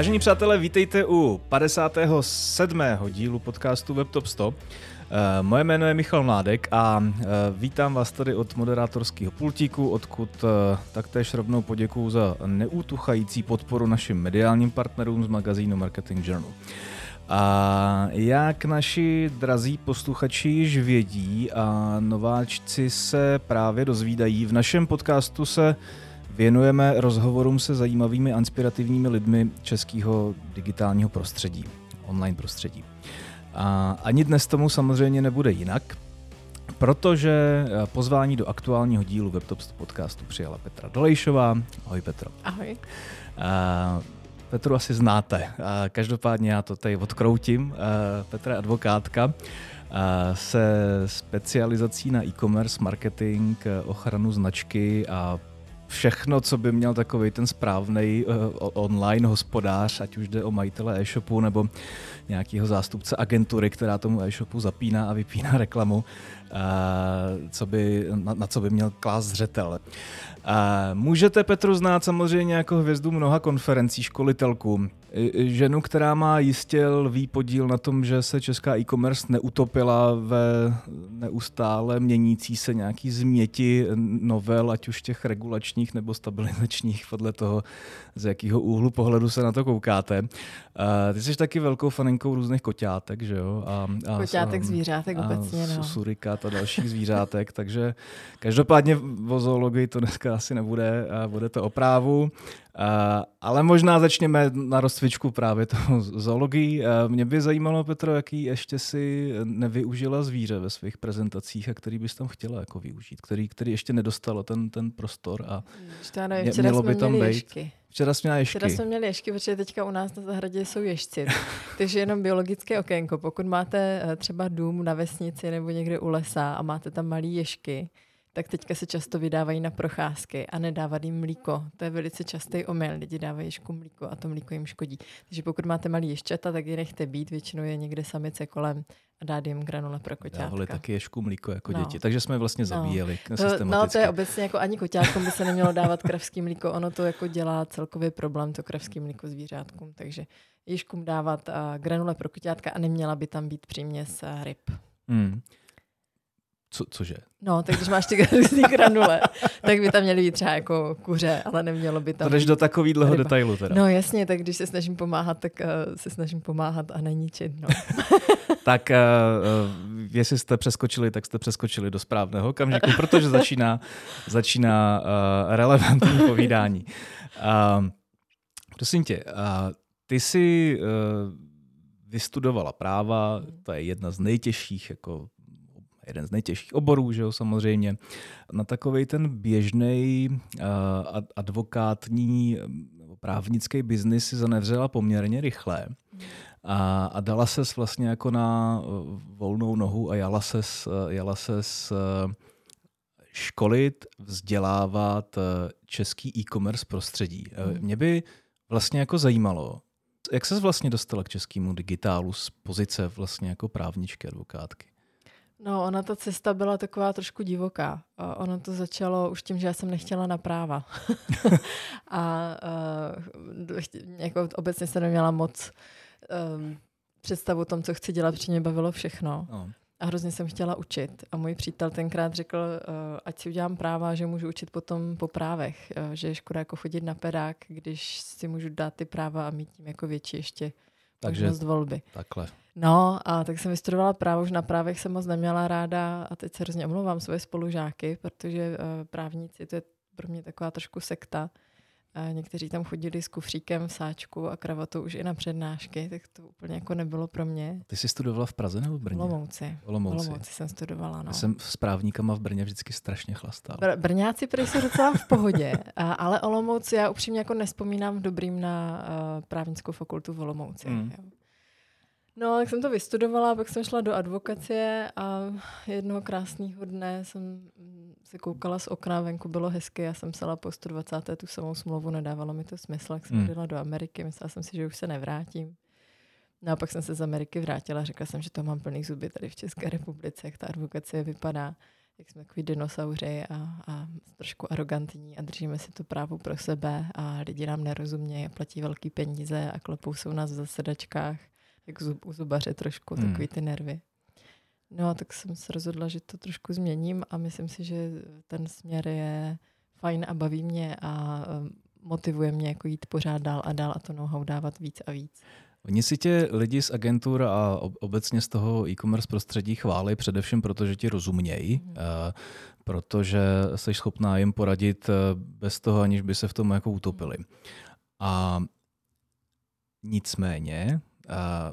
Vážení přátelé, vítejte u 57. dílu podcastu WebTop 100. Eh, moje jméno je Michal Mládek a eh, vítám vás tady od moderátorského pultíku, odkud eh, taktéž rovnou poděkuju za neútuchající podporu našim mediálním partnerům z magazínu Marketing Journal. A jak naši drazí posluchači již vědí a nováčci se právě dozvídají, v našem podcastu se věnujeme rozhovorům se zajímavými a inspirativními lidmi českého digitálního prostředí, online prostředí. A ani dnes tomu samozřejmě nebude jinak, protože pozvání do aktuálního dílu WebTop podcastu přijala Petra Dolejšová. Ahoj Petro. Ahoj. A Petru asi znáte. A každopádně já to tady odkroutím. Petra je advokátka se specializací na e-commerce, marketing, ochranu značky a všechno, co by měl takový ten správný uh, online hospodář, ať už jde o majitele e-shopu nebo nějakého zástupce agentury, která tomu e-shopu zapíná a vypíná reklamu, uh, co by, na, na co by měl klást zřetel. Uh, můžete Petru znát samozřejmě jako hvězdu mnoha konferencí, školitelku, ženu, která má jistě lvý podíl na tom, že se česká e-commerce neutopila ve neustále měnící se nějaký změti novel, ať už těch regulačních nebo stabilizačních, podle toho, z jakého úhlu pohledu se na to koukáte. Ty jsi taky velkou faninkou různých koťátek, že jo? A, a, koťátek, zvířátek a obecně, no. Surikat a dalších zvířátek, takže každopádně o zoologii to dneska asi nebude, bude to oprávu. Uh, ale možná začněme na rozcvičku právě toho zoologii. Uh, mě by zajímalo, Petro, jaký ještě si nevyužila zvíře ve svých prezentacích a který bys tam chtěla jako využít, který, který ještě nedostalo ten, ten prostor a nevím, včera mělo by tam být. Ješky. Včera jsme měli ješky. Včera jsme měli ješky, protože teďka u nás na zahradě jsou ježci. Takže jenom biologické okénko. Pokud máte eh, třeba dům na vesnici nebo někde u lesa a máte tam malý ješky, tak teďka se často vydávají na procházky a nedávat jim mlíko. To je velice častý omyl. Lidi dávají ješku mlíko a to mlíko jim škodí. Takže pokud máte malý ješčata, tak je nechte být. Většinou je někde samice kolem a dát jim granule pro koťátka. Dávali taky ješku mlíko jako no. děti, takže jsme vlastně no. zabíjeli no. To, no to je obecně jako ani koťátkům by se nemělo dávat kravský mlíko, ono to jako dělá celkový problém, to kravský mlíko zvířátkům, takže ježkům dávat uh, granule pro koťátka a neměla by tam být příměs uh, ryb. Hmm. Co, cože? No, tak když máš ty různý granule, tak by tam měly být třeba jako kuře, ale nemělo by tam To jdeš do takový dlouho detailu teda. No jasně, tak když se snažím pomáhat, tak uh, se snažím pomáhat a neníčit. No. tak uh, jestli jste přeskočili, tak jste přeskočili do správného okamžiku, protože začíná, začíná uh, relevantní povídání. Uh, prosím tě, uh, ty jsi uh, vystudovala práva, to je jedna z nejtěžších jako jeden z nejtěžších oborů, že jo, samozřejmě. Na takový ten běžný uh, advokátní právnický biznis si zanevřela poměrně rychle a, a dala se vlastně jako na volnou nohu a jala se, jala se s, školit, vzdělávat český e-commerce prostředí. Hmm. Mě by vlastně jako zajímalo, jak se vlastně dostala k českému digitálu z pozice vlastně jako právničky, advokátky? No, ona ta cesta byla taková trošku divoká. Ono to začalo už tím, že já jsem nechtěla na práva. a uh, jako obecně jsem neměla moc um, představu o tom, co chci dělat, protože mě bavilo všechno. No. A hrozně jsem chtěla učit. A můj přítel tenkrát řekl, uh, ať si udělám práva, že můžu učit potom po právech. Uh, že je škoda jako chodit na pedák, když si můžu dát ty práva a mít tím jako větší ještě takže možnost volby. Takhle. No a tak jsem vystudovala právo, už na právech jsem moc neměla ráda a teď se hrozně omlouvám svoje spolužáky, protože uh, právníci to je pro mě taková trošku sekta. A někteří tam chodili s kufříkem v sáčku a kravatou už i na přednášky, tak to úplně jako nebylo pro mě. Ty jsi studovala v Praze nebo v Brně? Olomouci. Olomouci. Olomouci jsem studovala, no. Já jsem s právníkama v Brně vždycky strašně chlastal. Br- Brňáci prý jsou docela v pohodě, a, ale Olomouci, já upřímně jako nespomínám dobrým na uh, právnickou fakultu v Olomouci. Mm. No, tak jsem to vystudovala, pak jsem šla do advokacie a jednoho krásného dne jsem se koukala z okna, venku bylo hezky, já jsem psala po 120. tu samou smlouvu, nedávalo mi to smysl, jak jsem hmm. jela do Ameriky, myslela jsem si, že už se nevrátím. No a pak jsem se z Ameriky vrátila, řekla jsem, že to mám plný zuby tady v České republice, jak ta advokacie vypadá, jak jsme takový dinosauři a, a trošku arrogantní a držíme si to právo pro sebe a lidi nám nerozumějí a platí velký peníze a klepou se u nás v zasedačkách, jak zub, u zubaře trošku, hmm. takový ty nervy. No a tak jsem se rozhodla, že to trošku změním a myslím si, že ten směr je fajn a baví mě a um, motivuje mě jako jít pořád dál a dál a to know-how dávat víc a víc. Oni si tě lidi z agentur a obecně z toho e-commerce prostředí chválí především proto, že ti rozumějí, mm. protože jsi schopná jim poradit eh, bez toho, aniž by se v tom jako utopili. A nicméně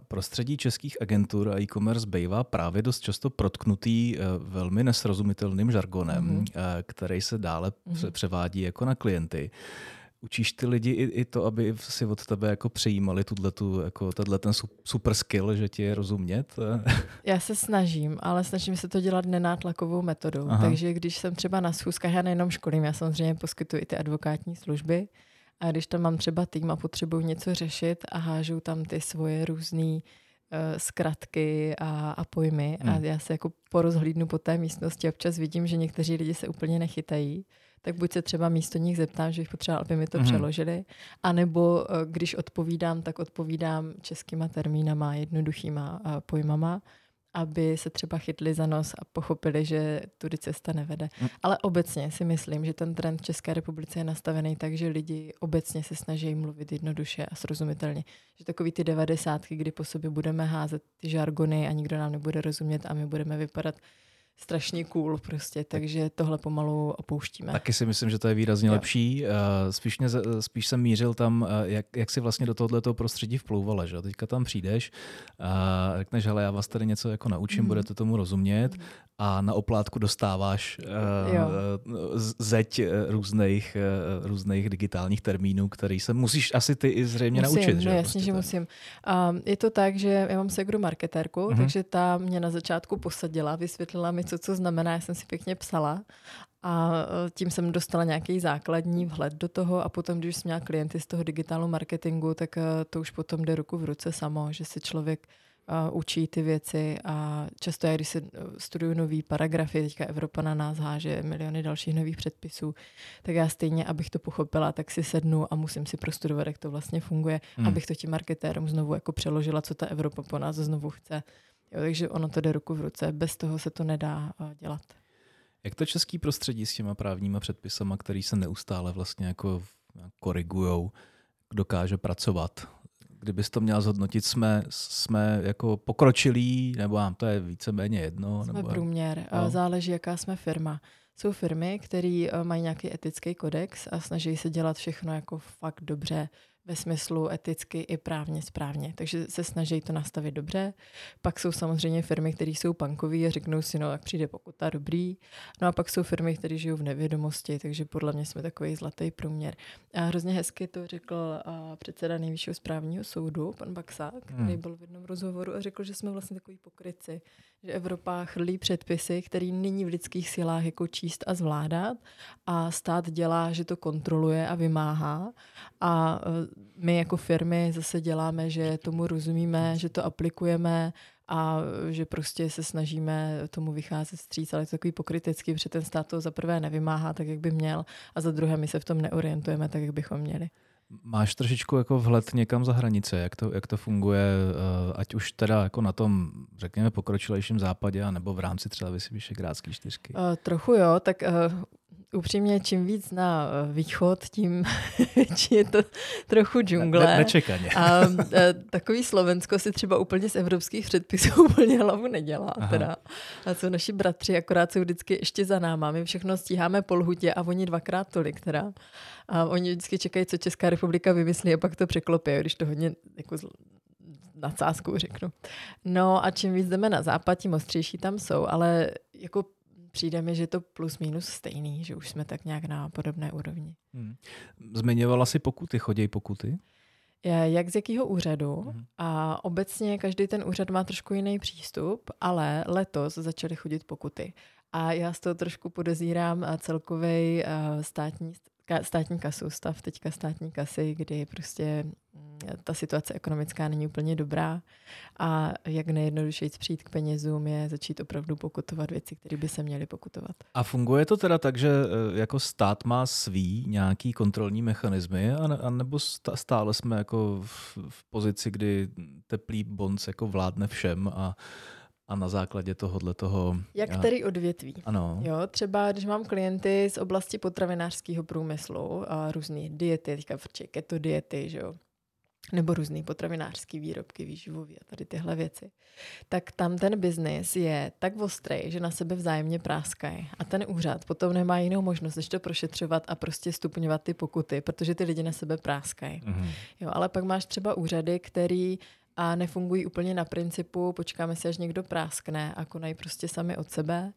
prostředí českých agentur a e-commerce bývá právě dost často protknutý eh, velmi nesrozumitelným žargonem, mm. který se dále mm. převádí jako na klienty. Učíš ty lidi i, i to, aby si od tebe jako přejímali tuto, jako tenhle ten super skill, že ti je rozumět? Já se snažím, ale snažím se to dělat nenátlakovou metodou. Aha. Takže když jsem třeba na schůzkách, já nejenom školím, já samozřejmě poskytuji i ty advokátní služby, a když tam mám třeba tým a potřebuji něco řešit a hážu tam ty svoje různé uh, zkratky a, a pojmy hmm. a já se jako porozhlídnu po té místnosti občas vidím, že někteří lidi se úplně nechytají, tak buď se třeba místo nich zeptám, že bych potřeboval, aby mi to hmm. přeložili, anebo uh, když odpovídám, tak odpovídám českýma termínama, jednoduchýma uh, pojmama aby se třeba chytli za nos a pochopili, že tudy cesta nevede. Hmm. Ale obecně si myslím, že ten trend v České republice je nastavený tak, že lidi obecně se snaží mluvit jednoduše a srozumitelně. Že takový ty devadesátky, kdy po sobě budeme házet ty žargony a nikdo nám nebude rozumět a my budeme vypadat strašně cool prostě, takže tohle pomalu opouštíme. Taky si myslím, že to je výrazně jo. lepší. Eh, spíš, mě, spíš jsem mířil tam, eh, jak, jak si vlastně do tohoto prostředí vplouvala, že Teďka tam přijdeš a řekneš, hele, já vás tady něco jako naučím, mm. budete tomu rozumět mm. a na oplátku dostáváš uh, zeď různých, různých digitálních termínů, který se musíš asi ty i zřejmě musím, naučit. že? No, jasně, prostě že musím. Um, je to tak, že já mám segru marketérku, mm-hmm. takže ta mě na začátku posadila, vysvětlila mi, co co znamená, já jsem si pěkně psala a e, tím jsem dostala nějaký základní vhled do toho a potom, když jsem měla klienty z toho digitálního marketingu, tak e, to už potom jde ruku v ruce samo, že si člověk uh, učí ty věci a často já, když se studuju nový paragrafy, teďka Evropa na nás háže miliony dalších nových předpisů, tak já stejně, abych to pochopila, tak si sednu a musím si prostudovat, jak to vlastně funguje, hmm. abych to tím marketérům znovu jako přeložila, co ta Evropa po nás znovu chce. Jo, takže ono to jde ruku v ruce, bez toho se to nedá uh, dělat. Jak to český prostředí s těma právníma předpisama, který se neustále vlastně jako korigujou, dokáže pracovat? Kdybys to měla zhodnotit, jsme, jsme jako pokročilí, nebo vám to je víceméně jedno? Jsme nebo... průměr. No. Záleží, jaká jsme firma. Jsou firmy, které mají nějaký etický kodex a snaží se dělat všechno jako fakt dobře ve smyslu eticky i právně správně. Takže se snaží to nastavit dobře. Pak jsou samozřejmě firmy, které jsou punkové a řeknou si, no, jak přijde pokuta, dobrý. No a pak jsou firmy, které žijou v nevědomosti, takže podle mě jsme takový zlatý průměr. A hrozně hezky to řekl a předseda nejvyššího správního soudu, pan Baxa, který hmm. byl v jednom rozhovoru a řekl, že jsme vlastně takový pokryci, že Evropa chrlí předpisy, který není v lidských silách jako číst a zvládat a stát dělá, že to kontroluje a vymáhá a e, my jako firmy zase děláme, že tomu rozumíme, že to aplikujeme a že prostě se snažíme tomu vycházet stříc, ale je to takový pokrytecký, protože ten stát to za prvé nevymáhá tak, jak by měl a za druhé my se v tom neorientujeme tak, jak bychom měli. Máš trošičku jako vhled někam za hranice, jak to, jak to funguje, eh, ať už teda jako na tom, řekněme, pokročilejším západě, anebo v rámci třeba Vyšegrádské čtyřky? Uh, trochu jo, tak uh, upřímně, čím víc na eh, východ, tím je to trochu džungle. Ne, nečekaně. A, a eh, takový Slovensko si třeba úplně z evropských předpisů úplně hlavu nedělá. Teda. A jsou naši bratři, akorát jsou vždycky ještě za náma. My všechno stíháme po lhutě a oni dvakrát tolik. Teda. A oni vždycky čekají, co Česká republika vymyslí a pak to překlopí, když to hodně jako nadsázkou řeknu. No a čím víc jdeme na západ, tím ostřejší tam jsou, ale jako přijde mi, že to plus minus stejný, že už jsme tak nějak na podobné úrovni. Hmm. Zmiňovala si pokuty, chodějí pokuty? Jak z jakého úřadu. Hmm. A obecně každý ten úřad má trošku jiný přístup, ale letos začaly chodit pokuty. A já z toho trošku podezírám celkový státní, státní kasu, stav teďka státní kasy, kdy prostě mm, ta situace ekonomická není úplně dobrá a jak nejjednodušeji přijít k penězům je začít opravdu pokutovat věci, které by se měly pokutovat. A funguje to teda tak, že eh, jako stát má svý nějaký kontrolní mechanismy, a nebo stále jsme jako v, v pozici, kdy teplý bonc jako vládne všem a a na základě tohohle toho... Jak já... který odvětví. Ano. Jo, třeba když mám klienty z oblasti potravinářského průmyslu a různé diety, teďka keto diety, že jo, nebo různé potravinářské výrobky, výživové a tady tyhle věci, tak tam ten biznis je tak ostrý, že na sebe vzájemně práskají. A ten úřad potom nemá jinou možnost, než to prošetřovat a prostě stupňovat ty pokuty, protože ty lidi na sebe práskají. Mm-hmm. Jo, ale pak máš třeba úřady, který a nefungují úplně na principu, počkáme si, až někdo práskne a konají prostě sami od sebe.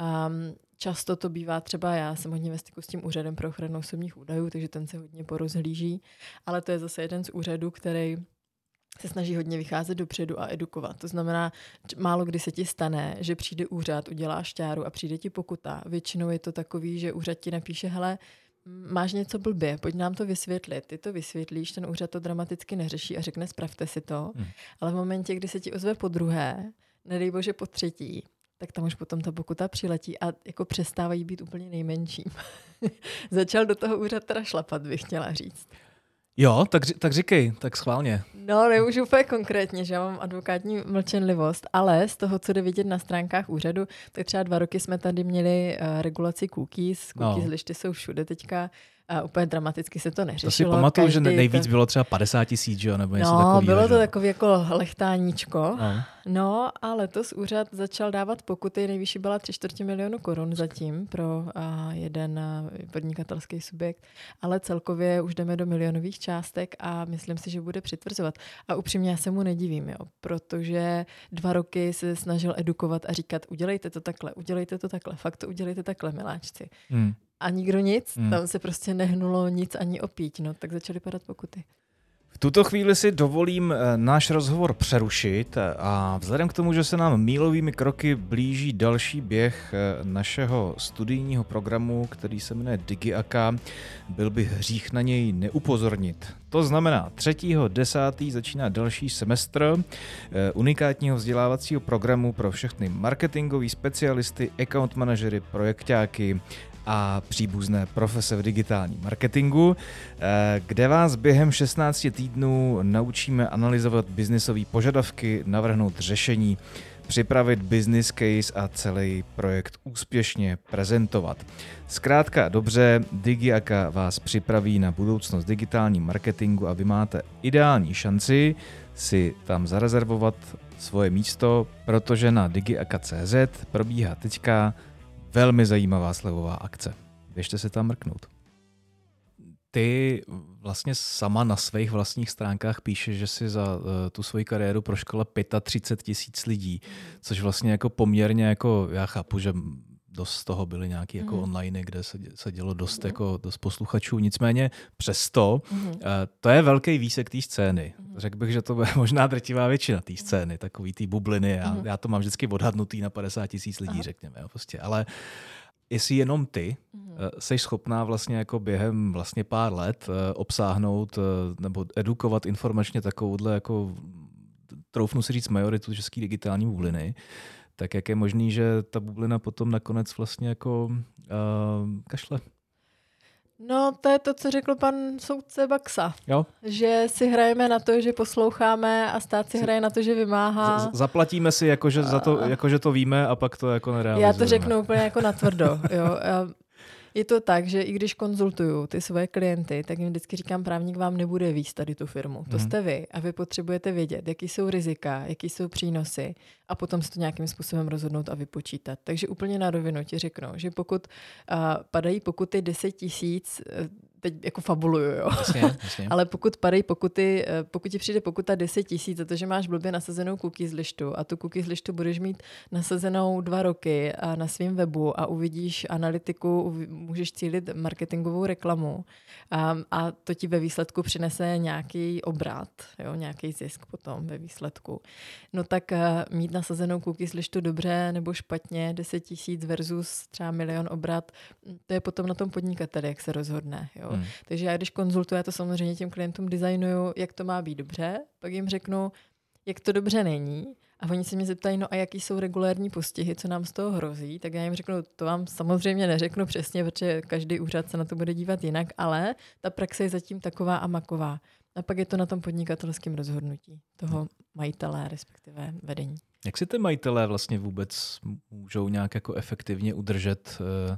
Um, často to bývá třeba, já jsem hodně ve styku s tím úřadem pro ochranu osobních údajů, takže ten se hodně porozhlíží, ale to je zase jeden z úřadů, který se snaží hodně vycházet dopředu a edukovat. To znamená, málo kdy se ti stane, že přijde úřad, udělá šťáru a přijde ti pokuta. Většinou je to takový, že úřad ti napíše, hele, máš něco blbě, pojď nám to vysvětlit. Ty to vysvětlíš, ten úřad to dramaticky neřeší a řekne, spravte si to. Hmm. Ale v momentě, kdy se ti ozve po druhé, nedej bože po třetí, tak tam už potom ta pokuta přiletí a jako přestávají být úplně nejmenším. Začal do toho úřad teda šlapat, bych chtěla říct. Jo, tak, tak říkej, tak schválně. No, nemůžu úplně konkrétně, že já mám advokátní mlčenlivost, ale z toho, co jde vidět na stránkách úřadu, tak třeba dva roky jsme tady měli uh, regulaci cookies. Cookies no. lišty jsou všude teďka a úplně dramaticky se to neřešilo. To si pamatuju, že nejvíc to... bylo třeba 50 tisíc? Nebo něco no, takového, bylo to že? takový jako lechtáníčko. No. no a letos úřad začal dávat pokuty, nejvyšší byla 3 čtvrtě milionu korun zatím pro a, jeden a, podnikatelský subjekt, ale celkově už jdeme do milionových částek a myslím si, že bude přitvrzovat. A upřímně já se mu nedivím, jo, protože dva roky se snažil edukovat a říkat, udělejte to takhle, udělejte to takhle, fakt to udělejte takhle, miláčci. Hmm a nikdo nic, hmm. tam se prostě nehnulo nic ani opít, no, tak začaly padat pokuty. V tuto chvíli si dovolím eh, náš rozhovor přerušit eh, a vzhledem k tomu, že se nám mílovými kroky blíží další běh eh, našeho studijního programu, který se jmenuje DigiAka, byl by hřích na něj neupozornit. To znamená, 3.10. začíná další semestr unikátního vzdělávacího programu pro všechny marketingové specialisty, account manažery, projektáky, a příbuzné profese v digitálním marketingu, eh, kde vás během 16 týdnů naučíme analyzovat biznisové požadavky, navrhnout řešení, připravit business case a celý projekt úspěšně prezentovat. Zkrátka dobře, Digiaka vás připraví na budoucnost digitálním marketingu a vy máte ideální šanci si tam zarezervovat svoje místo, protože na digiaka.cz probíhá teďka Velmi zajímavá slevová akce. Běžte se tam mrknout. Ty vlastně sama na svých vlastních stránkách píše, že si za uh, tu svoji kariéru proškola 35 tisíc lidí, což vlastně jako poměrně jako, já chápu, že dost z toho byly nějaký jako mm. online, kde se, se dělo dost, mm. jako, dost posluchačů. Nicméně přesto, mm. uh, to je velký výsek té scény. Mm. Řekl bych, že to bude možná drtivá většina té scény, takový té bubliny. Já, mm. já to mám vždycky odhadnutý na 50 tisíc lidí, Aha. řekněme. Jo, prostě. Ale jestli jenom ty mm. uh, jsi schopná vlastně jako během vlastně pár let uh, obsáhnout uh, nebo edukovat informačně takovouhle jako troufnu si říct majoritu české digitální bubliny, tak jak je možný, že ta bublina potom nakonec vlastně jako uh, kašle? No, to je to, co řekl pan soudce Baxa. Jo? Že si hrajeme na to, že posloucháme a stát si hraje na to, že vymáhá. Z- zaplatíme si, jakože, za to, jakože to víme a pak to jako nerealizujeme. Já to řeknu úplně jako natvrdo. Jo. Je to tak, že i když konzultuju ty svoje klienty, tak jim vždycky říkám, právník vám nebude víc tady tu firmu. To mm. jste vy a vy potřebujete vědět, jaký jsou rizika, jaký jsou přínosy a potom si to nějakým způsobem rozhodnout a vypočítat. Takže úplně na rovinu ti řeknu, že pokud uh, padají pokuty 10 tisíc, teď jako fabuluju, jo. Jasně, jasně. Ale pokud padají pokuty, eh, pokud ti přijde pokuta 10 tisíc za to, že máš blbě nasazenou z lištu a tu z lištu budeš mít nasazenou dva roky a na svém webu a uvidíš analytiku, můžeš cílit marketingovou reklamu a, a to ti ve výsledku přinese nějaký obrat, jo, nějaký zisk potom ve výsledku. No tak uh, mít nasazenou z lištu dobře nebo špatně, 10 tisíc versus třeba milion obrat, to je potom na tom podnikateli, jak se rozhodne. Jo Hmm. Takže já, když konzultuju, já to samozřejmě těm klientům designuju, jak to má být dobře, pak jim řeknu, jak to dobře není. A oni se mě zeptají, no a jaký jsou regulární postihy, co nám z toho hrozí, tak já jim řeknu, to vám samozřejmě neřeknu přesně, protože každý úřad se na to bude dívat jinak, ale ta praxe je zatím taková a maková. A pak je to na tom podnikatelském rozhodnutí toho majitele, respektive vedení. Jak si ty majitelé vlastně vůbec můžou nějak jako efektivně udržet uh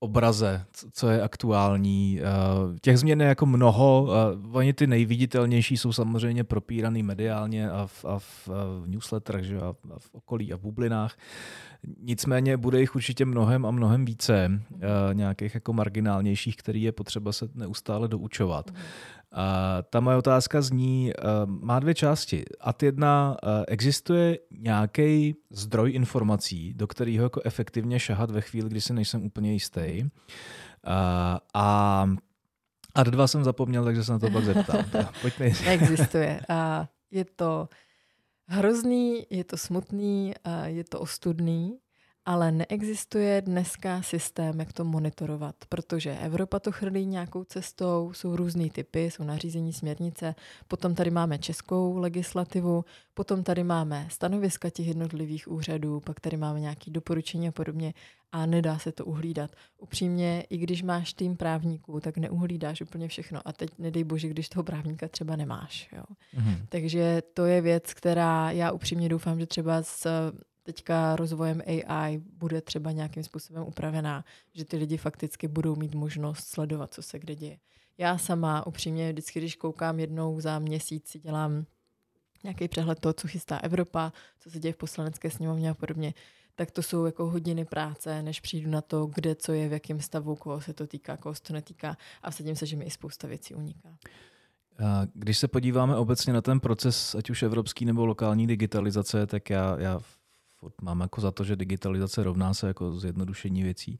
obraze, co je aktuální. Eh, těch změn je jako mnoho. Oni ty nejviditelnější jsou samozřejmě propíraný mediálně a v, a v, v newsletterech že? A, v okolí a v bublinách. Nicméně bude jich určitě mnohem a mnohem více nějakých jako marginálnějších, který je potřeba se neustále doučovat. A ta moje otázka zní, uh, má dvě části. A jedna, uh, existuje nějaký zdroj informací, do kterého jako efektivně šahat ve chvíli, kdy si nejsem úplně jistý. Uh, a a dva jsem zapomněl, takže se na to pak zeptám. Pojďme. Existuje. A je to hrozný, je to smutný, je to ostudný, ale neexistuje dneska systém, jak to monitorovat, protože Evropa to chrlí nějakou cestou, jsou různý typy, jsou nařízení směrnice, potom tady máme českou legislativu, potom tady máme stanoviska těch jednotlivých úřadů, pak tady máme nějaké doporučení a podobně a nedá se to uhlídat. Upřímně, i když máš tým právníků, tak neuhlídáš úplně všechno a teď nedej bože, když toho právníka třeba nemáš. Jo. Mm-hmm. Takže to je věc, která já upřímně doufám, že třeba s teďka rozvojem AI bude třeba nějakým způsobem upravená, že ty lidi fakticky budou mít možnost sledovat, co se kde děje. Já sama upřímně vždycky, když koukám jednou za měsíc, si dělám nějaký přehled toho, co chystá Evropa, co se děje v poslanecké sněmovně a podobně, tak to jsou jako hodiny práce, než přijdu na to, kde co je, v jakém stavu, koho se to týká, koho se to netýká a vsadím se, že mi i spousta věcí uniká. Když se podíváme obecně na ten proces, ať už evropský nebo lokální digitalizace, tak já, já mám jako za to, že digitalizace rovná se jako zjednodušení věcí.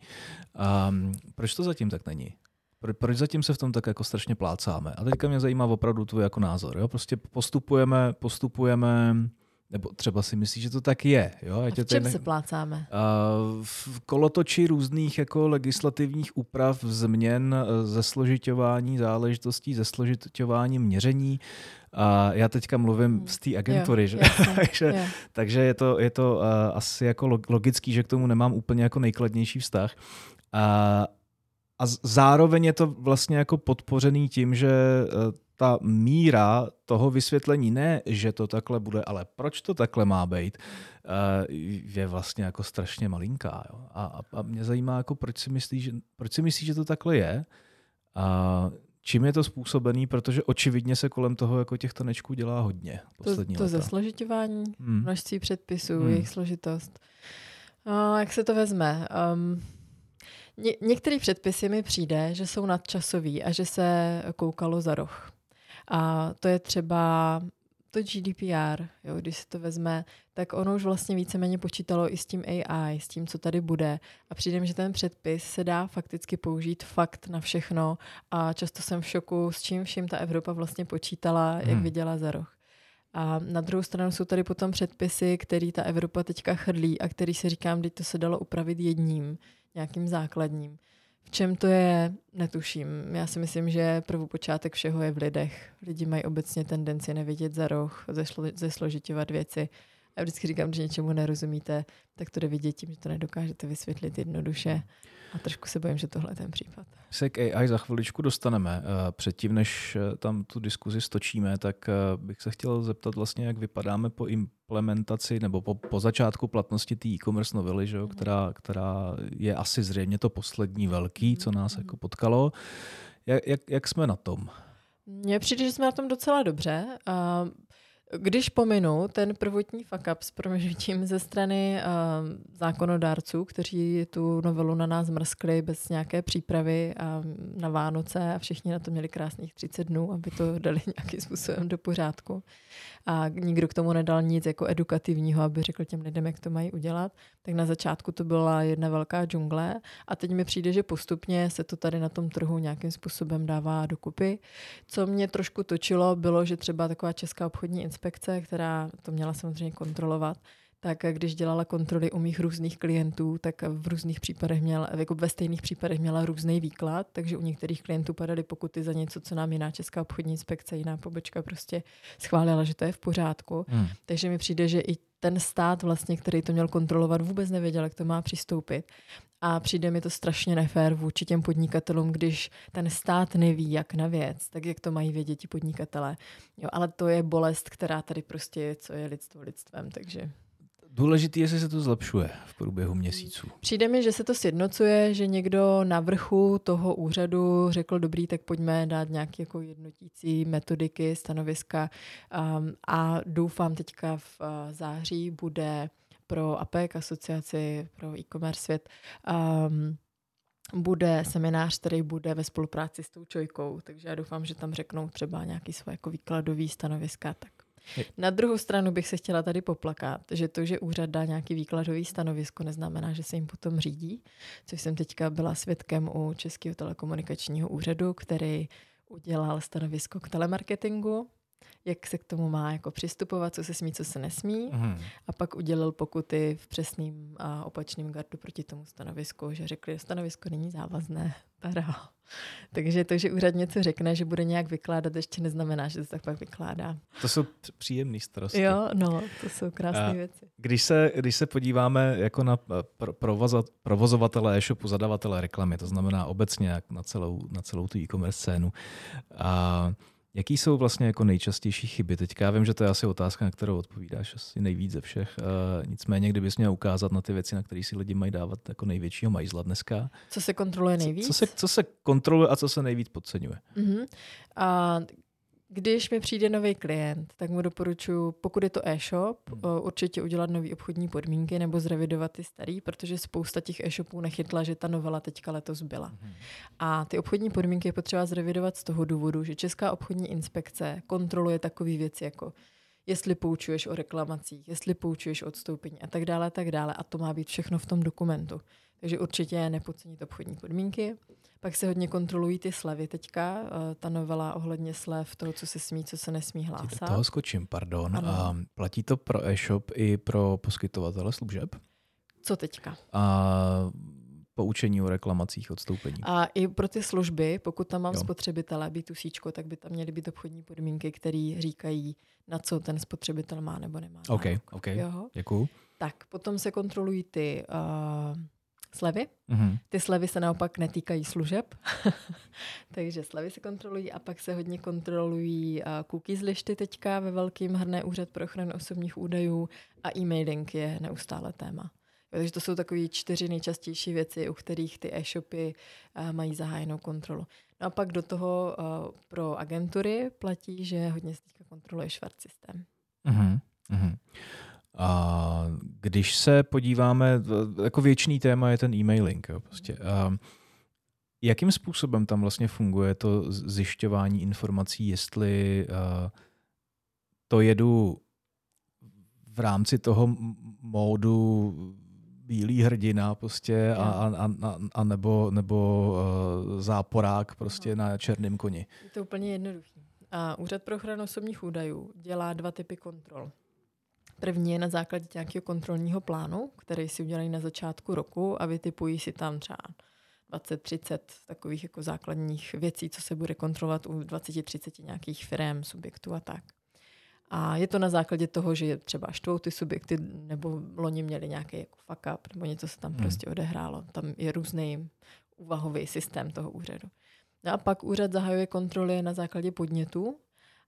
A proč to zatím tak není? Pro, proč zatím se v tom tak jako strašně plácáme? A teďka mě zajímá opravdu tvůj jako názor. Jo? Prostě postupujeme, postupujeme nebo třeba si myslíš, že to tak je. Jo? A v čem ne... se plácáme? Uh, v kolotoči různých jako legislativních úprav, změn, e, zesložitování záležitostí, zesložitování měření. A já teďka mluvím hmm. z té agentury, jo, že? takže, takže je to, je to uh, asi jako logický, že k tomu nemám úplně jako nejkladnější vztah. Uh, a zároveň je to vlastně jako podpořený tím, že uh, ta míra toho vysvětlení, ne, že to takhle bude, ale proč to takhle má být, je vlastně jako strašně malinká. Jo? A, a mě zajímá, jako proč si myslíš, že, proč si myslíš, že to takhle je? A Čím je to způsobený? Protože očividně se kolem toho jako těch tanečků dělá hodně. Poslední to, to zesložitování, hmm. množství předpisů, hmm. jejich složitost. A jak se to vezme? Um, ně, některé předpisy mi přijde, že jsou nadčasový a že se koukalo za roh. A to je třeba to GDPR, jo, když se to vezme, tak ono už vlastně víceméně počítalo i s tím AI, s tím, co tady bude. A přijde že ten předpis se dá fakticky použít fakt na všechno a často jsem v šoku, s čím vším ta Evropa vlastně počítala, hmm. jak viděla za roh. A na druhou stranu jsou tady potom předpisy, který ta Evropa teďka chrlí a který si říkám, že to se dalo upravit jedním, nějakým základním. V čem to je, netuším. Já si myslím, že prvopočátek všeho je v lidech. Lidi mají obecně tendenci nevidět za roh, zesložitovat věci. Já vždycky říkám, že něčemu nerozumíte, tak to jde vidět tím, že to nedokážete vysvětlit jednoduše. A trošku se bojím, že tohle je ten případ. Se k AI za chviličku dostaneme. Eh, předtím, než eh, tam tu diskuzi stočíme, tak eh, bych se chtěl zeptat vlastně, jak vypadáme po implementaci nebo po, po začátku platnosti té e-commerce novely, že, která, která je asi zřejmě to poslední velký, co nás mm-hmm. jako potkalo. Jak, jak, jak jsme na tom? Mně přijde, že jsme na tom docela dobře. Když pominu ten prvotní fuck up s proměřitím ze strany uh, zákonodárců, kteří tu novelu na nás mrskli bez nějaké přípravy a na Vánoce a všichni na to měli krásných 30 dnů, aby to dali nějakým způsobem do pořádku, a nikdo k tomu nedal nic jako edukativního, aby řekl těm lidem, jak to mají udělat, tak na začátku to byla jedna velká džungle a teď mi přijde, že postupně se to tady na tom trhu nějakým způsobem dává dokupy. Co mě trošku točilo, bylo, že třeba taková Česká obchodní inspekce, která to měla samozřejmě kontrolovat, tak když dělala kontroly u mých různých klientů, tak v různých případech měla, jako ve stejných případech měla různý výklad, takže u některých klientů padaly pokuty za něco, co nám jiná Česká obchodní inspekce, jiná pobočka prostě schválila, že to je v pořádku. Hmm. Takže mi přijde, že i ten stát vlastně, který to měl kontrolovat, vůbec nevěděl, jak to má přistoupit. A přijde mi to strašně nefér vůči těm podnikatelům, když ten stát neví, jak na věc, tak jak to mají vědět ti podnikatelé. Jo, ale to je bolest, která tady prostě je, co je lidstvo lidstvem, takže... Důležité je, jestli se to zlepšuje v průběhu měsíců. Přijde mi, že se to sjednocuje, že někdo na vrchu toho úřadu řekl, dobrý, tak pojďme dát nějaké jako jednotící metodiky, stanoviska um, a doufám teďka v září bude pro APEC, asociaci pro e-commerce svět, um, bude seminář, který bude ve spolupráci s tou Čojkou, takže já doufám, že tam řeknou třeba nějaký svoje jako výkladový stanoviska, tak. Na druhou stranu bych se chtěla tady poplakat, že to, že úřad dá nějaký výkladový stanovisko, neznamená, že se jim potom řídí, což jsem teďka byla svědkem u Českého telekomunikačního úřadu, který udělal stanovisko k telemarketingu jak se k tomu má jako přistupovat, co se smí, co se nesmí. Mm. A pak udělal pokuty v přesným a opačným gardu proti tomu stanovisku, že řekli, že stanovisko není závazné. Tada. Takže to, že úřad něco řekne, že bude nějak vykládat, ještě neznamená, že to tak pak vykládá. To jsou příjemné starosti. Jo, no, to jsou krásné věci. Když se, když se podíváme jako na provozovatele e-shopu, zadavatele reklamy, to znamená obecně na celou, na celou tu e-commerce scénu, a Jaký jsou vlastně jako nejčastější chyby? Teďka já vím, že to je asi otázka, na kterou odpovídáš asi nejvíc ze všech. Uh, nicméně, kdybys měl ukázat na ty věci, na které si lidi mají dávat jako největšího majzla dneska. Co se kontroluje nejvíc? Co, co, se, co se kontroluje a co se nejvíc podceňuje? Uh-huh. A když mi přijde nový klient, tak mu doporučuji, pokud je to e-shop, hmm. určitě udělat nový obchodní podmínky nebo zrevidovat ty starý, protože spousta těch e-shopů nechytla, že ta novela teďka letos byla. Hmm. A ty obchodní podmínky je potřeba zrevidovat z toho důvodu, že Česká obchodní inspekce kontroluje takové věci jako jestli poučuješ o reklamacích, jestli poučuješ o odstoupení a tak dále, a tak dále. A to má být všechno v tom dokumentu. Takže určitě nepodcenit obchodní podmínky. Pak se hodně kontrolují ty slevy teďka, eh, ta novela ohledně slev, toho, co se smí, co se nesmí hlásat. Do toho skočím, pardon. A platí to pro e-shop i pro poskytovatele služeb? Co teďka? A poučení o reklamacích, odstoupení. A i pro ty služby, pokud tam mám jo. spotřebitele, být síčko, tak by tam měly být obchodní podmínky, které říkají, na co ten spotřebitel má nebo nemá. OK, OK, děkuju. Tak, potom se kontrolují ty uh, slevy. Mm-hmm. Ty slevy se naopak netýkají služeb, takže slevy se kontrolují a pak se hodně kontrolují cookies lišty teďka ve velkým hrné úřad pro ochranu osobních údajů a e-mailing je neustále téma. Takže to jsou takové čtyři nejčastější věci, u kterých ty e-shopy mají zahájenou kontrolu. No a pak do toho pro agentury platí, že hodně se teďka kontroluje švart systém. Mm-hmm. Mm-hmm. A když se podíváme, jako věčný téma je ten e-mailing. Jo, prostě. A jakým způsobem tam vlastně funguje to zjišťování informací, jestli to jedu v rámci toho módu bílý hrdina prostě a, a, a, a nebo, nebo záporák prostě na černém koni. Je to úplně jednoduché. A Úřad pro ochranu osobních údajů dělá dva typy kontrol. První je na základě nějakého kontrolního plánu, který si udělají na začátku roku a vytipují si tam třeba 20-30 takových jako základních věcí, co se bude kontrolovat u 20-30 nějakých firm, subjektů a tak. A je to na základě toho, že třeba štvou ty subjekty, nebo loni měli nějaký jako fuck up, nebo něco se tam hmm. prostě odehrálo. Tam je různý úvahový systém toho úřadu. No a pak úřad zahajuje kontroly na základě podnětů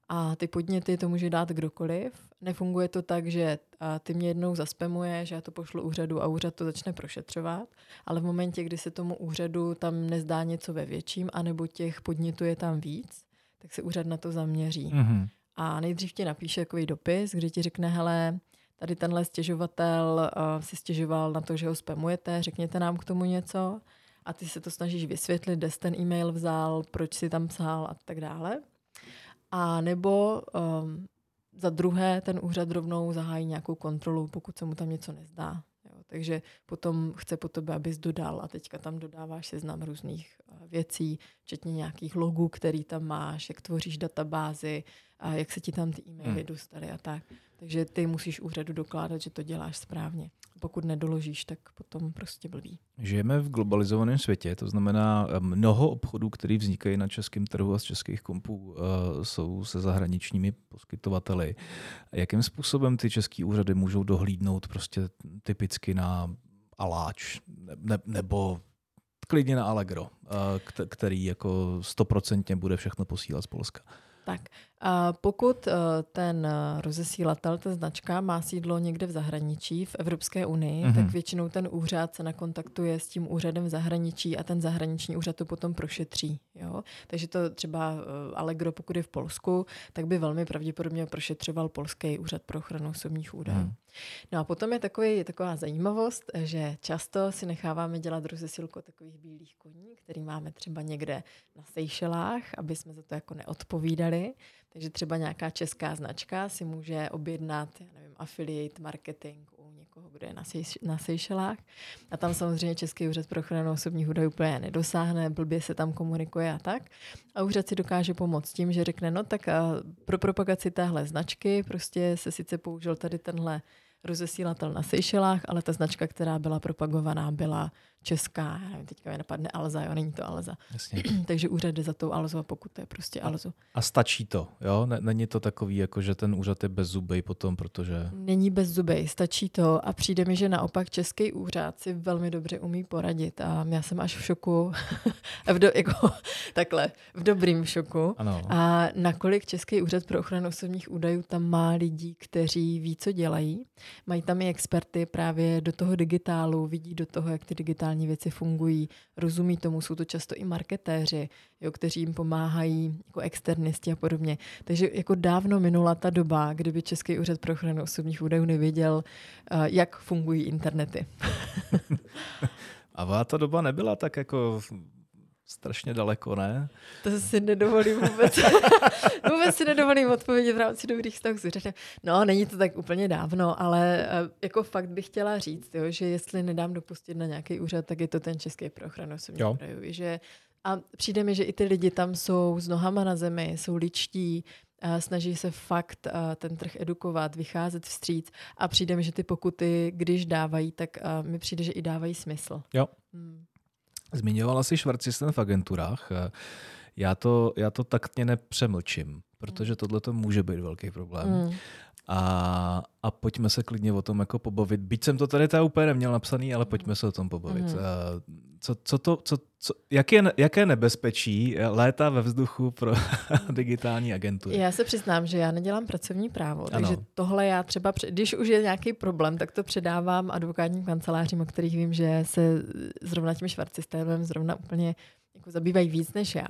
a ty podněty to může dát kdokoliv. Nefunguje to tak, že ty mě jednou zaspemuje, že já to pošlu úřadu a úřad to začne prošetřovat, ale v momentě, kdy se tomu úřadu tam nezdá něco ve větším, anebo těch podnětů je tam víc, tak se úřad na to zaměří. Mm-hmm. A nejdřív ti napíše takový dopis, kde ti řekne, hele, tady tenhle stěžovatel uh, si stěžoval na to, že ho spamujete, řekněte nám k tomu něco a ty se to snažíš vysvětlit, kde jsi ten e-mail vzal, proč si tam psal a tak dále. A nebo um, za druhé ten úřad rovnou zahájí nějakou kontrolu, pokud se mu tam něco nezdá. Jo, Takže potom chce po tobě, abys dodal a teďka tam dodáváš seznam různých eh, věcí, včetně nějakých logů, který tam máš, jak tvoříš databázy, a jak se ti tam ty e-maily hmm. dostaly a tak. Takže ty musíš úřadu dokládat, že to děláš správně. Pokud nedoložíš, tak potom prostě blbý. Žijeme v globalizovaném světě, to znamená eh, mnoho obchodů, které vznikají na českém trhu a z českých kompů, uh, jsou se zahraničními poskytovateli. Jakým způsobem ty české úřady můžou dohlídnout prostě typicky na Aláč ne, nebo klidně na Allegro, uh, který jako stoprocentně bude všechno posílat z Polska? Tak, a pokud eh, ten eh, rozesílatel, ta značka má sídlo někde v zahraničí, v Evropské unii, mm-hmm. tak většinou ten úřad se nakontaktuje s tím úřadem v zahraničí a ten zahraniční úřad to potom prošetří. Jo? Takže to třeba eh, Allegro, pokud je v Polsku, tak by velmi pravděpodobně prošetřoval polský úřad pro ochranu osobních údajů. Mm. No a potom je, takový, je taková zajímavost, že často si necháváme dělat rozesílku takových bílých koní, který máme třeba někde na Seychelách, aby jsme za to jako neodpovídali. Takže třeba nějaká česká značka si může objednat, já nevím, affiliate marketing u někoho, kdo je na, Seyš- na Seychelách. A tam samozřejmě Český úřad pro ochranu osobních údajů úplně nedosáhne, blbě se tam komunikuje a tak. A úřad si dokáže pomoct tím, že řekne, no tak pro propagaci téhle značky prostě se sice použil tady tenhle rozesílatel na Seychelách, ale ta značka, která byla propagovaná, byla česká, já nevím, teďka mi napadne Alza, jo, není to Alza. Jasně. Takže úřad jde za tou Alzu a pokud to je prostě Alzu. A stačí to, jo? Není to takový, jako že ten úřad je bez zubej potom, protože... Není bez zubej, stačí to a přijde mi, že naopak český úřad si velmi dobře umí poradit a já jsem až v šoku, v do, jako, takhle, v dobrým šoku. Ano. A nakolik Český úřad pro ochranu osobních údajů tam má lidí, kteří ví, co dělají, mají tam i experty právě do toho digitálu, vidí do toho, jak ty digitální digitální věci fungují, rozumí tomu, jsou to často i marketéři, jo, kteří jim pomáhají jako externisti a podobně. Takže jako dávno minula ta doba, kdyby Český úřad pro ochranu osobních údajů nevěděl, eh, jak fungují internety. a ta doba nebyla tak jako strašně daleko, ne? To si nedovolím vůbec. vůbec si nedovolím odpovědět v rámci dobrých vztahů s No, není to tak úplně dávno, ale eh, jako fakt bych chtěla říct, jo, že jestli nedám dopustit na nějaký úřad, tak je to ten Český pro ochranu osobních údajů. Že a přijde mi, že i ty lidi tam jsou s nohama na zemi, jsou ličtí, a snaží se fakt eh, ten trh edukovat, vycházet vstříc a přijde mi, že ty pokuty, když dávají, tak eh, mi přijde, že i dávají smysl. Jo. Hmm. Zmiňovala jsi Schwarzisten v agenturách. Já to, já to taktně nepřemlčím, protože tohle to může být velký problém. Mm. A, a pojďme se klidně o tom jako pobavit. Byť jsem to tady ta úplně neměl napsaný, ale pojďme se o tom pobavit. Mm. Co, co to, co, co, jak je, jaké nebezpečí léta ve vzduchu pro digitální agentury? Já se přiznám, že já nedělám pracovní právo, ano. takže tohle já třeba, když už je nějaký problém, tak to předávám advokátním kancelářím, o kterých vím, že se zrovna tím švarcistémem zrovna úplně jako zabývají víc než já.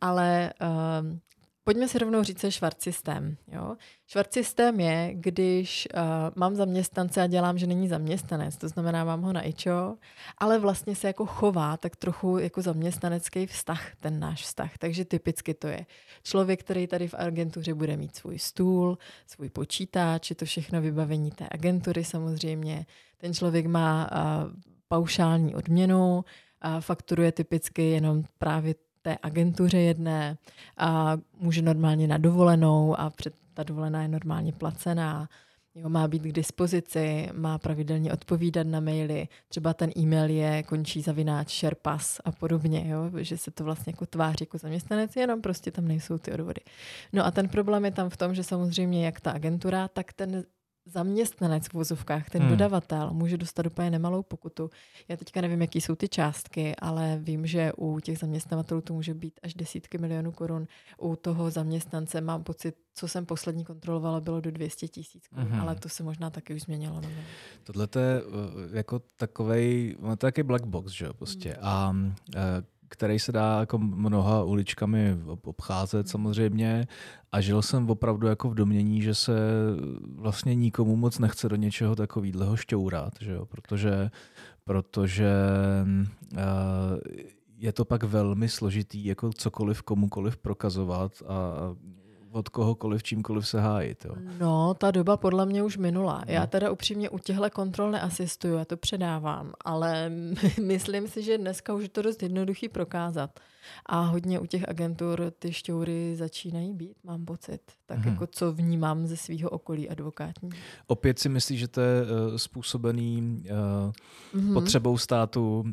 Ale um, Pojďme si rovnou říct, co je švart systém. Jo? Švart systém je, když uh, mám zaměstnance a dělám, že není zaměstnanec, to znamená, mám ho na ičo, ale vlastně se jako chová tak trochu jako zaměstnanecký vztah, ten náš vztah. Takže typicky to je člověk, který tady v agentuře bude mít svůj stůl, svůj počítač, je to všechno vybavení té agentury samozřejmě. Ten člověk má uh, paušální odměnu, a fakturuje typicky jenom právě té agentuře jedné a může normálně na dovolenou a před, ta dovolená je normálně placená. Jo, má být k dispozici, má pravidelně odpovídat na maily, třeba ten e-mail je končí zavináč šerpas a podobně, jo, že se to vlastně jako tváří jako zaměstnanec, jenom prostě tam nejsou ty odvody. No a ten problém je tam v tom, že samozřejmě jak ta agentura, tak ten zaměstnanec v vozovkách, ten hmm. dodavatel, může dostat úplně nemalou pokutu. Já teďka nevím, jaký jsou ty částky, ale vím, že u těch zaměstnavatelů to může být až desítky milionů korun. U toho zaměstnance mám pocit, co jsem poslední kontrolovala, bylo do 200 tisíc korun, hmm. ale to se možná taky už změnilo. Tohle je eh, jako takovej, to je taky black box, že jo, prostě. Hmm. A eh, který se dá jako mnoha uličkami obcházet samozřejmě a žil jsem opravdu jako v domění, že se vlastně nikomu moc nechce do něčeho takového šťourat, že jo? protože, protože uh, je to pak velmi složitý jako cokoliv komukoliv prokazovat a od kohokoliv čímkoliv se hájit. Jo. No, ta doba podle mě už minula. Já no. teda upřímně u těchto kontrol neasistuju, já to předávám, ale myslím si, že dneska už je to dost jednoduchý prokázat. A hodně u těch agentur ty šťoury začínají být, mám pocit. Tak hmm. jako co vnímám ze svého okolí advokátní. Opět si myslíš, že to je uh, způsobený uh, hmm. potřebou státu uh,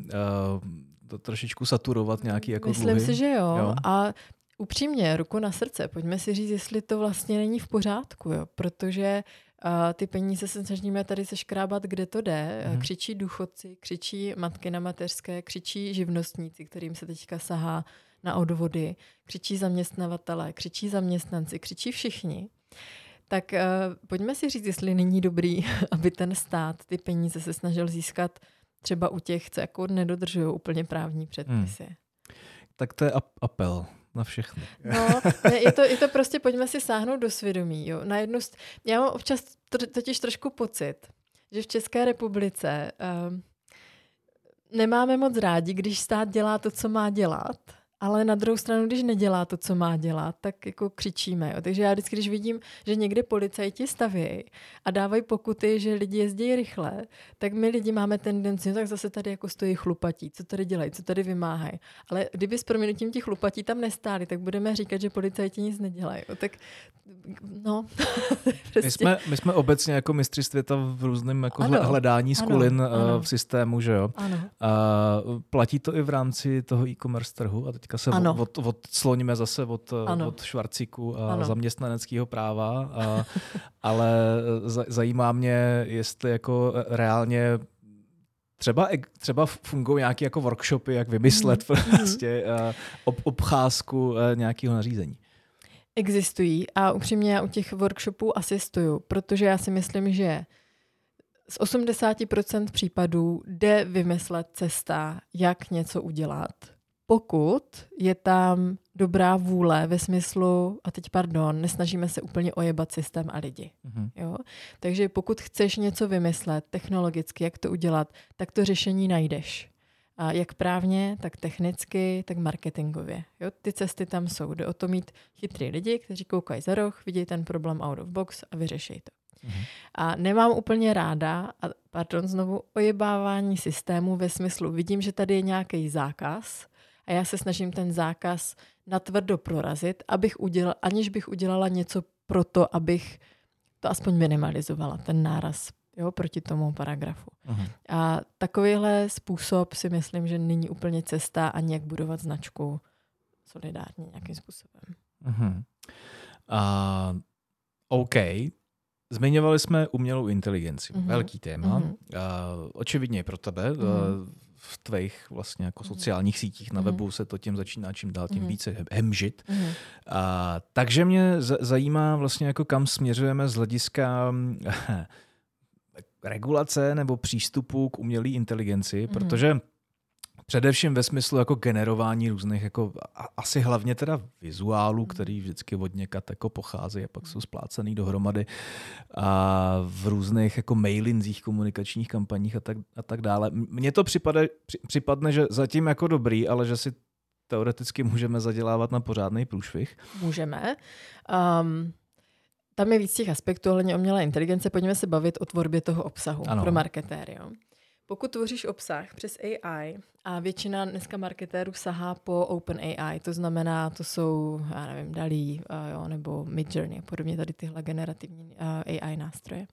to trošičku saturovat nějaký jako Myslím dluhy? si, že jo. jo. A upřímně, ruku na srdce, pojďme si říct, jestli to vlastně není v pořádku, jo? protože uh, ty peníze se snažíme tady seškrábat, kde to jde. Mm. Křičí důchodci, křičí matky na mateřské, křičí živnostníci, kterým se teďka sahá na odvody, křičí zaměstnavatele, křičí zaměstnanci, křičí všichni. Tak uh, pojďme si říct, jestli není dobrý, aby ten stát ty peníze se snažil získat třeba u těch, co jako nedodržují úplně právní předpisy. Hmm. Tak to je apel na všechny. No, je to, je to prostě, pojďme si sáhnout do svědomí. Jo. Na jednu st- já mám občas totiž trošku pocit, že v České republice uh, nemáme moc rádi, když stát dělá to, co má dělat ale na druhou stranu, když nedělá to, co má dělat, tak jako křičíme. Jo. Takže já vždycky, když vidím, že někde policajti staví a dávají pokuty, že lidi jezdí rychle, tak my lidi máme tendenci, no tak zase tady jako stojí chlupatí, co tady dělají, co tady vymáhají. Ale kdyby s proměnutím těch chlupatí tam nestáli, tak budeme říkat, že policajti nic nedělají. Jo. Tak no. prostě... my, jsme, my jsme obecně jako mistři světa v různém jako ano, hledání skulin ano, eh, ano. v systému, že jo. Ano. A platí to i v rámci toho e-commerce trhu a teď teďka se ano. od, od, odsloníme zase od, od švarcíku a ano. zaměstnaneckého práva, a, ale zajímá mě, jestli jako reálně třeba, třeba fungují nějaké jako workshopy, jak vymyslet mm. prostě ob, obcházku nějakého nařízení. Existují a upřímně já u těch workshopů asistuju, protože já si myslím, že z 80% případů jde vymyslet cesta, jak něco udělat pokud je tam dobrá vůle ve smyslu, a teď pardon, nesnažíme se úplně ojebat systém a lidi. Mm-hmm. Jo? Takže pokud chceš něco vymyslet technologicky, jak to udělat, tak to řešení najdeš. A jak právně, tak technicky, tak marketingově. Jo? Ty cesty tam jsou. Jde o to mít chytrý lidi, kteří koukají za roh, vidí ten problém out of box a vyřeší to. Mm-hmm. A nemám úplně ráda, a pardon, znovu ojebávání systému ve smyslu, vidím, že tady je nějaký zákaz, a já se snažím ten zákaz natvrdo prorazit, abych udělal, aniž bych udělala něco pro to, abych to aspoň minimalizovala, ten náraz jo, proti tomu paragrafu. Uh-huh. A takovýhle způsob si myslím, že není úplně cesta ani jak budovat značku solidárně nějakým způsobem. Uh-huh. Uh, OK. Zmiňovali jsme umělou inteligenci. Uh-huh. Velký téma. Uh-huh. Uh, očividně pro tebe. Uh-huh. Uh, v tvých vlastně jako mhm. sociálních sítích na mm. webu se to tím začíná čím dál tím mm. více hemžit. Mm. A, takže mě zajímá vlastně jako kam směřujeme z hlediska regulace nebo přístupu k umělé inteligenci, mm. protože Především ve smyslu jako generování různých, jako asi hlavně teda vizuálů, který vždycky od někat jako pochází a pak jsou splácený dohromady a v různých jako mailinzích, komunikačních kampaních a tak, a tak dále. Mně to připade, připadne, že zatím jako dobrý, ale že si teoreticky můžeme zadělávat na pořádný průšvih. Můžeme. Um, tam je víc těch aspektů ohledně umělé inteligence. Pojďme se bavit o tvorbě toho obsahu ano. pro marketéry. Jo. Pokud tvoříš obsah přes AI a většina dneska marketérů sahá po OpenAI, to znamená, to jsou, já nevím, Dalí uh, jo, nebo Midjourney a podobně tady tyhle generativní uh, AI nástroje,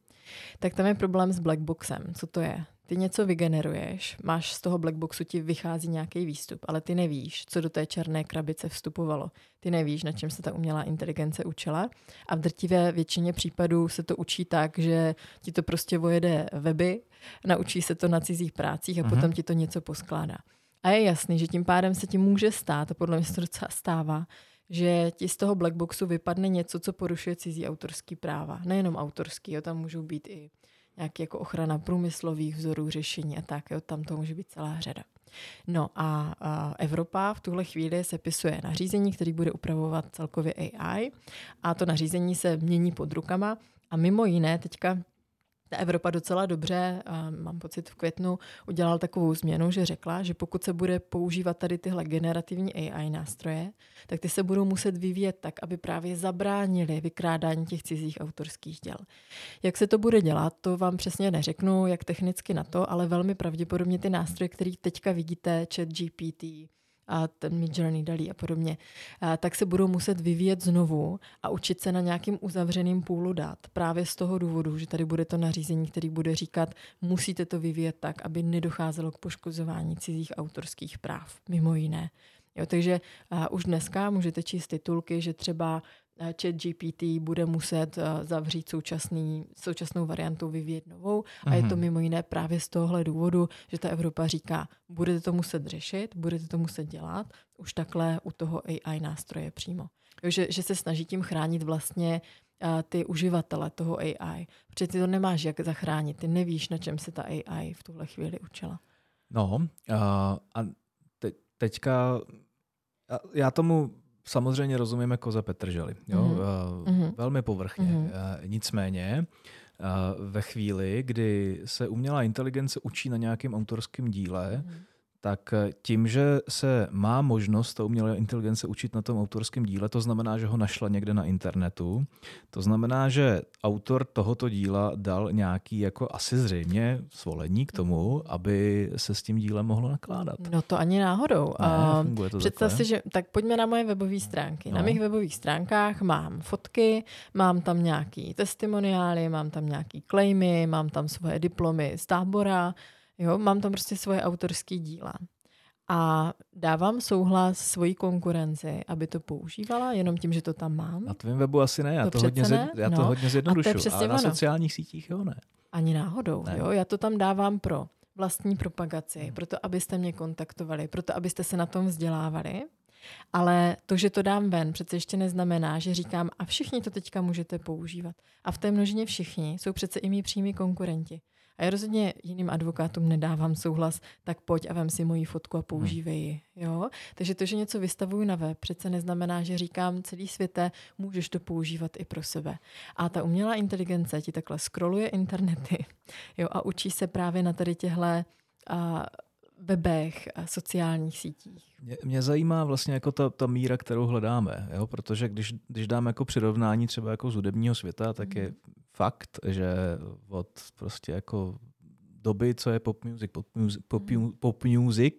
tak tam je problém s blackboxem. Co to je? Ty něco vygeneruješ, máš z toho blackboxu ti vychází nějaký výstup, ale ty nevíš, co do té černé krabice vstupovalo. Ty nevíš, na čem se ta umělá inteligence učila. A v drtivé většině případů se to učí tak, že ti to prostě vojede weby, naučí se to na cizích prácích a uh-huh. potom ti to něco poskládá. A je jasný, že tím pádem se ti může stát, a podle mě se to docela stává, že ti z toho blackboxu vypadne něco, co porušuje cizí autorský práva. Nejenom autorský, jo, tam můžou být i nějaký jako ochrana průmyslových vzorů řešení a tak, jo, tam to může být celá řada. No a, a Evropa v tuhle chvíli se pisuje nařízení, který bude upravovat celkově AI a to nařízení se mění pod rukama a mimo jiné teďka ta Evropa docela dobře, mám pocit v květnu, udělal takovou změnu, že řekla, že pokud se bude používat tady tyhle generativní AI nástroje, tak ty se budou muset vyvíjet tak, aby právě zabránili vykrádání těch cizích autorských děl. Jak se to bude dělat, to vám přesně neřeknu, jak technicky na to, ale velmi pravděpodobně ty nástroje, které teďka vidíte, chat GPT, a ten Midjourney dalí a podobně, tak se budou muset vyvíjet znovu a učit se na nějakým uzavřeným půlu dát. Právě z toho důvodu, že tady bude to nařízení, který bude říkat, musíte to vyvíjet tak, aby nedocházelo k poškozování cizích autorských práv, mimo jiné. Jo, takže a už dneska můžete číst titulky, že třeba chat GPT bude muset zavřít současný, současnou variantu, vyvíjet novou. A je to mhm. mimo jiné právě z tohohle důvodu, že ta Evropa říká, budete to muset řešit, budete to muset dělat, už takhle u toho AI nástroje přímo. Že, že se snaží tím chránit vlastně ty uživatele toho AI. Protože ty to nemáš jak zachránit, ty nevíš, na čem se ta AI v tuhle chvíli učila. No uh, a te, teďka já tomu samozřejmě rozumíme koze Petrželi. Jo? Mm-hmm. Velmi povrchně. Mm-hmm. Nicméně ve chvíli, kdy se umělá inteligence učí na nějakém autorském díle, mm-hmm tak eh, tím, že se má možnost to umělé inteligence učit na tom autorském díle, to znamená, že ho našla někde na internetu. To znamená, že autor tohoto díla dal nějaký jako asi zřejmě svolení k tomu, aby se s tím dílem mohlo nakládat. No to ani náhodou. Ne, to Představ takhle. si, že tak pojďme na moje webové stránky. No. Na mých webových stránkách mám fotky, mám tam nějaký testimoniály, mám tam nějaký claimy, mám tam svoje diplomy z tábora, Jo, mám tam prostě svoje autorské díla. A dávám souhlas svojí konkurenci, aby to používala, jenom tím, že to tam mám. Na tvém webu asi ne, já to, to hodně, ne? já to no. hodně zjednodušu, ale na ono. sociálních sítích jo ne. Ani náhodou, ne. jo, já to tam dávám pro vlastní propagaci, hmm. proto abyste mě kontaktovali, proto abyste se na tom vzdělávali. Ale to, že to dám ven, přece ještě neznamená, že říkám, a všichni to teďka můžete používat. A v té množině všichni jsou přece i mý přímí konkurenti. A já rozhodně jiným advokátům nedávám souhlas, tak pojď a vem si moji fotku a používej ji. Jo? Takže to, že něco vystavuju na web, přece neznamená, že říkám celý světe, můžeš to používat i pro sebe. A ta umělá inteligence ti takhle scrolluje internety jo? a učí se právě na tady těhle a webech, a sociálních sítích. Mě, mě zajímá vlastně jako ta, ta míra, kterou hledáme, jo? protože když, když dáme jako přirovnání třeba jako z hudebního světa, tak je mhm fakt, že od prostě jako doby, co je pop music, pop music, pop, mhm. pop music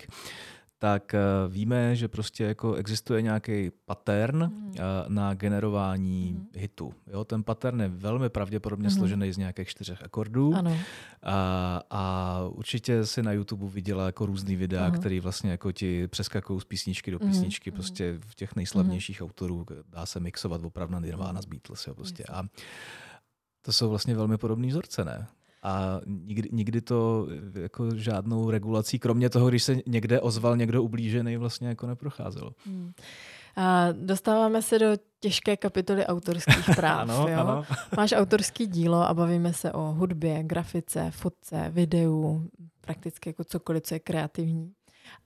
tak eh, víme, že prostě jako existuje nějaký pattern mm. na generování mm. hitu. Jo, ten pattern je velmi pravděpodobně mm. složený z nějakých čtyřech akordů. Ano. A, a určitě si na YouTube viděla jako různý videa, mm. které vlastně jako ti přeskakují z písničky do mhm. písničky, mm. prostě v těch nejslavnějších mm. autorů dá se mixovat opravdu na Nirvana z Beatles. Jo, prostě. A, to jsou vlastně velmi podobné vzorce, ne? A nikdy, nikdy to jako žádnou regulací, kromě toho, když se někde ozval někdo ublížený, vlastně jako neprocházelo. Hmm. A dostáváme se do těžké kapitoly autorských práv. ano, jo? Ano. Máš autorský dílo a bavíme se o hudbě, grafice, fotce, videu, prakticky jako cokoliv, co je kreativní.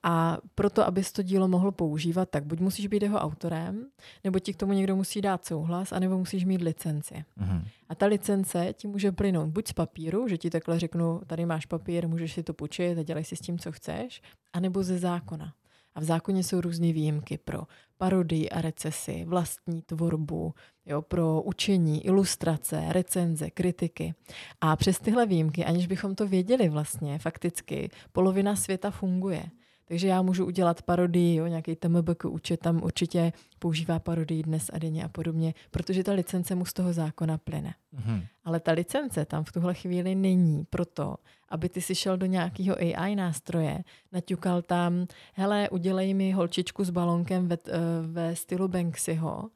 A proto, abys to dílo mohl používat, tak buď musíš být jeho autorem, nebo ti k tomu někdo musí dát souhlas, anebo musíš mít licenci. Mm-hmm. A ta licence ti může plynout buď z papíru, že ti takhle řeknu, tady máš papír, můžeš si to půjčit a dělej si s tím, co chceš, anebo ze zákona. A v zákoně jsou různé výjimky pro parodii a recesy, vlastní tvorbu, jo, pro učení, ilustrace, recenze, kritiky. A přes tyhle výjimky, aniž bychom to věděli vlastně, fakticky, polovina světa funguje. Takže já můžu udělat parodii, jo, nějaký TMBK účet tam určitě používá parodii dnes a denně a podobně, protože ta licence mu z toho zákona plyne. Mm-hmm. Ale ta licence tam v tuhle chvíli není proto, aby ty si šel do nějakého AI nástroje, naťukal tam, hele, udělej mi holčičku s balonkem ve, eh, ve stylu Banksyho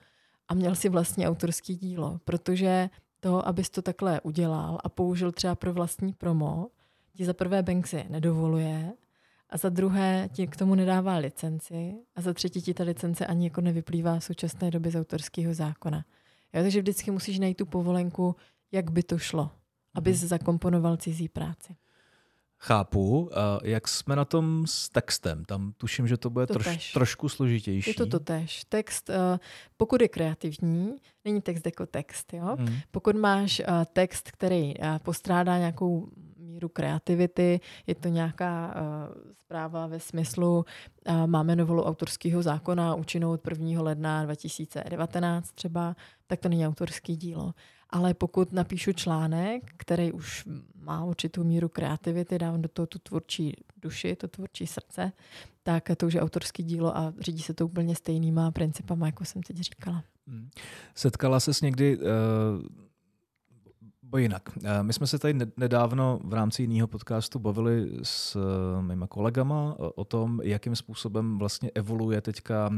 a měl si vlastně autorský dílo, protože to, abys to takhle udělal a použil třeba pro vlastní promo, ti za prvé Banksy nedovoluje, a za druhé ti k tomu nedává licenci a za třetí ti ta licence ani jako nevyplývá v současné době z autorského zákona. Jo, takže vždycky musíš najít tu povolenku, jak by to šlo, abys mm-hmm. zakomponoval cizí práci. Chápu. Jak jsme na tom s textem? Tam tuším, že to bude to troš, trošku složitější. Je to to tež. Text, eh, pokud je kreativní, není text jako text. Jo? Hmm. Pokud máš eh, text, který postrádá nějakou míru kreativity, je to nějaká zpráva ve smyslu, máme novelu autorského zákona účinnou od 1. ledna 2019 třeba, tak to není autorský dílo ale pokud napíšu článek, který už má určitou míru kreativity, dávám do toho tu tvůrčí duši, to tvůrčí srdce, tak to už je autorský dílo a řídí se to úplně stejnýma principama, jako jsem teď říkala. Hmm. Setkala ses někdy uh... Bo jinak. Eh, my jsme se tady nedávno v rámci jiného podcastu bavili s eh, mýma kolegama o tom, jakým způsobem vlastně evoluje teďka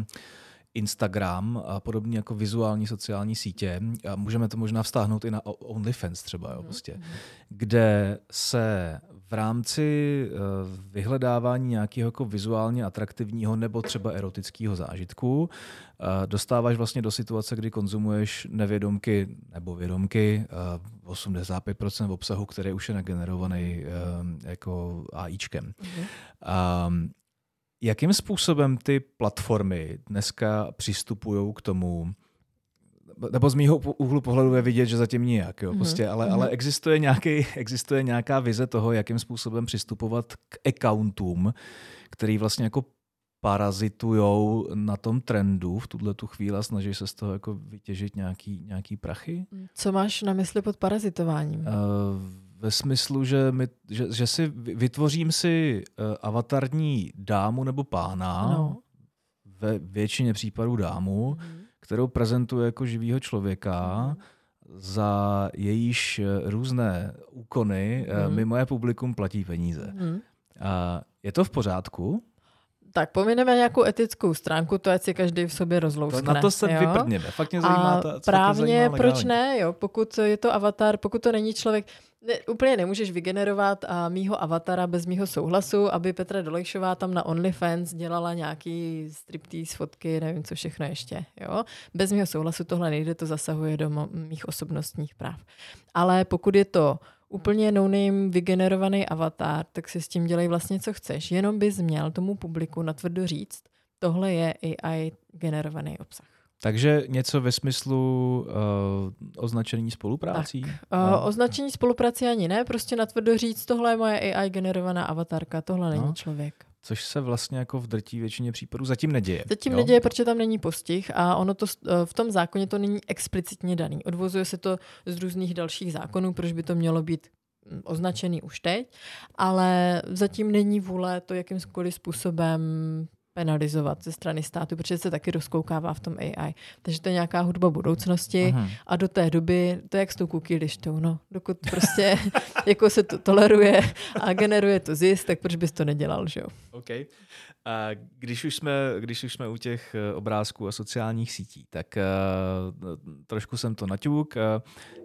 Instagram a podobně jako vizuální sociální sítě, a můžeme to možná vztáhnout i na OnlyFans třeba, jo, mhm, prostě, mhm. kde se v rámci uh, vyhledávání nějakého jako vizuálně atraktivního nebo třeba erotického zážitku uh, dostáváš vlastně do situace, kdy konzumuješ nevědomky nebo vědomky uh, 85% obsahu, který už je nagenerovaný jako AIčkem. Mm-hmm. Um, Jakým způsobem ty platformy dneska přistupují k tomu, nebo z mýho úhlu pohledu je vidět, že zatím nijak, jo, mm-hmm. prostě, ale, mm-hmm. ale existuje, nějaký, existuje nějaká vize toho, jakým způsobem přistupovat k accountům, který vlastně jako parazitujou na tom trendu v tuhle tu chvíli a snaží se z toho jako vytěžit nějaký, nějaký prachy. Co máš na mysli pod parazitováním? Uh, ve smyslu, že, my, že, že si vytvořím si uh, avatarní dámu nebo pána, no. ve většině případů dámu, mm. kterou prezentuje jako živýho člověka, mm. za jejíž eh, různé úkony mm. mi moje publikum platí peníze. Mm. Uh, je to v pořádku? Tak pomineme nějakou etickou stránku, to ať si každý v sobě rozlouskne. To, na to se jo? vyprdněme. Fakt mě zajímá a ta, právně, proč ne, jo? Pokud je to avatar, pokud to není člověk, ne, úplně nemůžeš vygenerovat a mýho avatara bez mýho souhlasu, aby Petra Dolejšová tam na OnlyFans dělala nějaký striptease fotky, nevím co všechno ještě. Jo? Bez mýho souhlasu tohle nejde, to zasahuje do mých osobnostních práv. Ale pokud je to úplně no-name vygenerovaný avatar, tak si s tím dělej vlastně, co chceš. Jenom bys měl tomu publiku natvrdo říct, tohle je AI generovaný obsah. Takže něco ve smyslu uh, označení spoluprácí? Tak, uh, no. Označení spoluprácí ani ne, prostě natvrdo říct, tohle je moje AI generovaná avatarka, tohle no. není člověk. Což se vlastně jako v drtí většině případů zatím neděje. Zatím jo? neděje, protože tam není postih a ono to eh, v tom zákoně to není explicitně daný. Odvozuje se to z různých dalších zákonů, proč by to mělo být hm, označený už teď, ale zatím není vůle to jakýmkoliv způsobem penalizovat ze strany státu, protože se taky rozkoukává v tom AI. Takže to je nějaká hudba budoucnosti Aha. a do té doby, to je jak s tou cookie lištou, no. Dokud prostě jako se to toleruje a generuje to zisk, tak proč bys to nedělal, že jo? Okay. A když už, jsme, když už jsme u těch eh, obrázků a sociálních sítí, tak uh, trošku jsem to naťuk. Uh,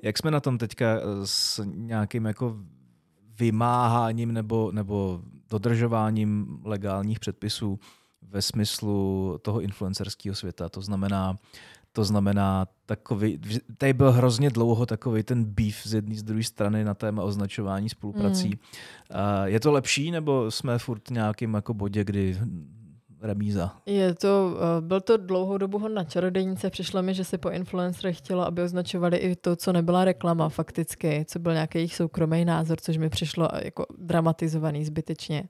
jak jsme na tom teďka s nějakým jako vymáháním nebo, nebo dodržováním legálních předpisů ve smyslu toho influencerského světa. To znamená, to znamená, takový, tady byl hrozně dlouho takový ten beef z jedné z druhé strany na téma označování spoluprací. Mm. Je to lepší, nebo jsme furt v nějakém jako bodě, kdy remíza? Je to, eh, byl to dlouhou dobu hon na čarodejnice. Přišlo mi, že se po influencerech chtělo, aby označovali i to, co nebyla reklama fakticky, co byl nějaký jejich soukromý názor, což mi přišlo jako dramatizovaný zbytečně.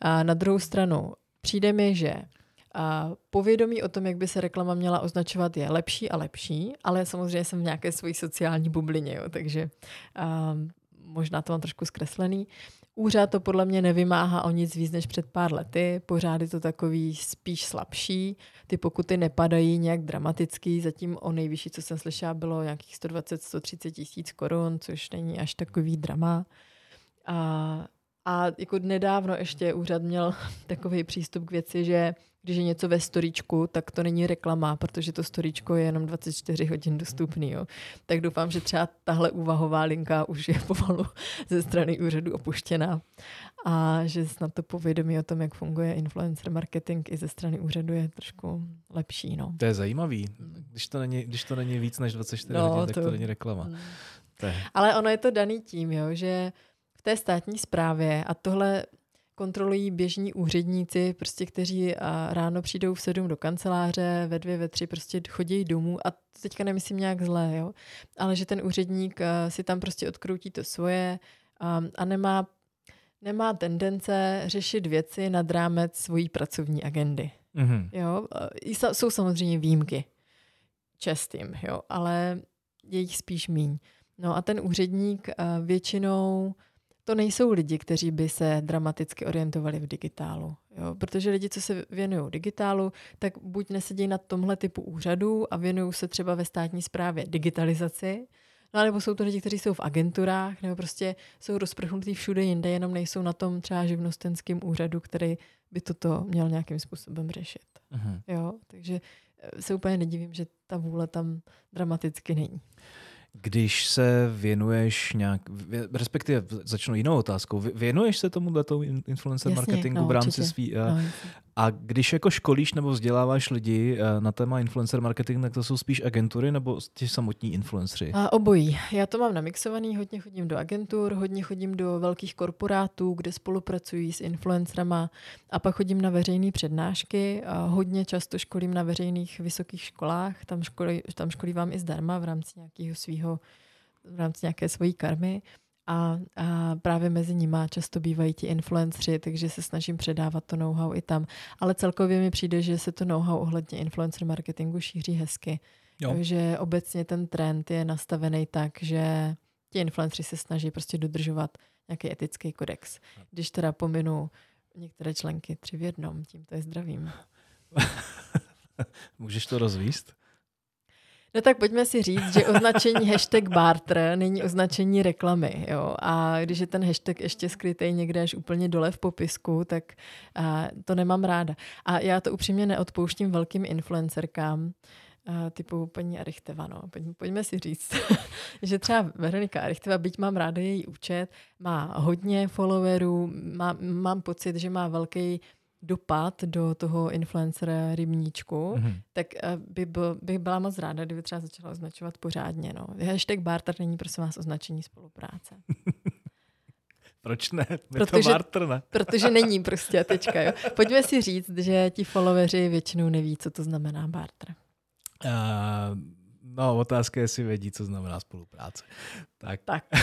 A na druhou stranu, Přijde mi, že a povědomí o tom, jak by se reklama měla označovat, je lepší a lepší, ale samozřejmě jsem v nějaké své sociální bublině, jo, takže a, možná to mám trošku zkreslený. Úřad to podle mě nevymáhá o nic víc než před pár lety, pořád je to takový spíš slabší, ty pokuty nepadají nějak dramatický, zatím o nejvyšší, co jsem slyšela, bylo nějakých 120-130 tisíc korun, což není až takový drama. A a jako nedávno ještě úřad měl takový přístup k věci, že když je něco ve storičku, tak to není reklama, protože to storičko je jenom 24 hodin dostupný. Jo. Tak doufám, že třeba tahle úvahová linka už je pomalu ze strany úřadu opuštěná a že snad to povědomí o tom, jak funguje influencer marketing i ze strany úřadu je trošku lepší. No. To je zajímavý. Když to není, když to není víc než 24 no, hodin, tak to, to není reklama. Hmm. To je... Ale ono je to daný tím, jo, že v té státní správě a tohle kontrolují běžní úředníci, prostě, kteří ráno přijdou v sedm do kanceláře, ve dvě, ve tři prostě chodí domů a to teďka nemyslím nějak zlé, jo? ale že ten úředník si tam prostě odkroutí to svoje a, a nemá, nemá tendence řešit věci nad rámec svojí pracovní agendy. Mm-hmm. Jo? Jsou samozřejmě výjimky čestým, jo? ale je jich spíš míň. No a ten úředník většinou to nejsou lidi, kteří by se dramaticky orientovali v digitálu. Jo? Protože lidi, co se věnují digitálu, tak buď nesedí na tomhle typu úřadů a věnují se třeba ve státní správě digitalizaci, no nebo jsou to lidi, kteří jsou v agenturách, nebo prostě jsou rozprchnutí všude jinde, jenom nejsou na tom třeba živnostenském úřadu, který by toto měl nějakým způsobem řešit. Uh-huh. Jo? Takže eh, se úplně nedivím, že ta vůle tam dramaticky není. Když se věnuješ nějak, respektive začnu jinou otázkou, věnuješ se tomu influencer Jasně, marketingu no, v rámci svý, no, a když jako školíš nebo vzděláváš lidi eh, na téma influencer marketing, tak to jsou spíš agentury nebo ti samotní influenceri? A obojí. Já to mám namixovaný, hodně chodím do agentur, hodně chodím do velkých korporátů, kde spolupracují s influencerama a pak chodím na veřejné přednášky. A hodně často školím na veřejných vysokých školách, tam, školí, tam školívám i zdarma v rámci nějakého svého v rámci nějaké svojí karmy a, a právě mezi nimi často bývají ti influenceri, takže se snažím předávat to know-how i tam. Ale celkově mi přijde, že se to know-how ohledně influencer marketingu šíří hezky. Jo. Takže obecně ten trend je nastavený tak, že ti influenceri se snaží prostě dodržovat nějaký etický kodex. Když teda pominu některé členky tři v jednom, tím to je zdravím. Můžeš to rozvíst? No tak pojďme si říct, že označení hashtag barter není označení reklamy. Jo? A když je ten hashtag ještě skrytý někde až úplně dole v popisku, tak a, to nemám ráda. A já to upřímně neodpouštím velkým influencerkám, a, typu paní Arichteva. No. Pojďme, pojďme si říct, že třeba Veronika Arichteva, byť mám ráda její účet, má hodně followerů, má, mám pocit, že má velký dopad do toho influencera rybníčku, mm-hmm. tak uh, by byl, bych byla moc ráda, kdyby třeba začala označovat pořádně. No. Hashtag barter není prosím vás označení spolupráce. Proč ne? My protože, to barter, ne? protože není prostě teďka. Jo. Pojďme si říct, že ti followeri většinou neví, co to znamená barter. Uh, no, otázka je, jestli vědí, co znamená spolupráce. Tak. Tak.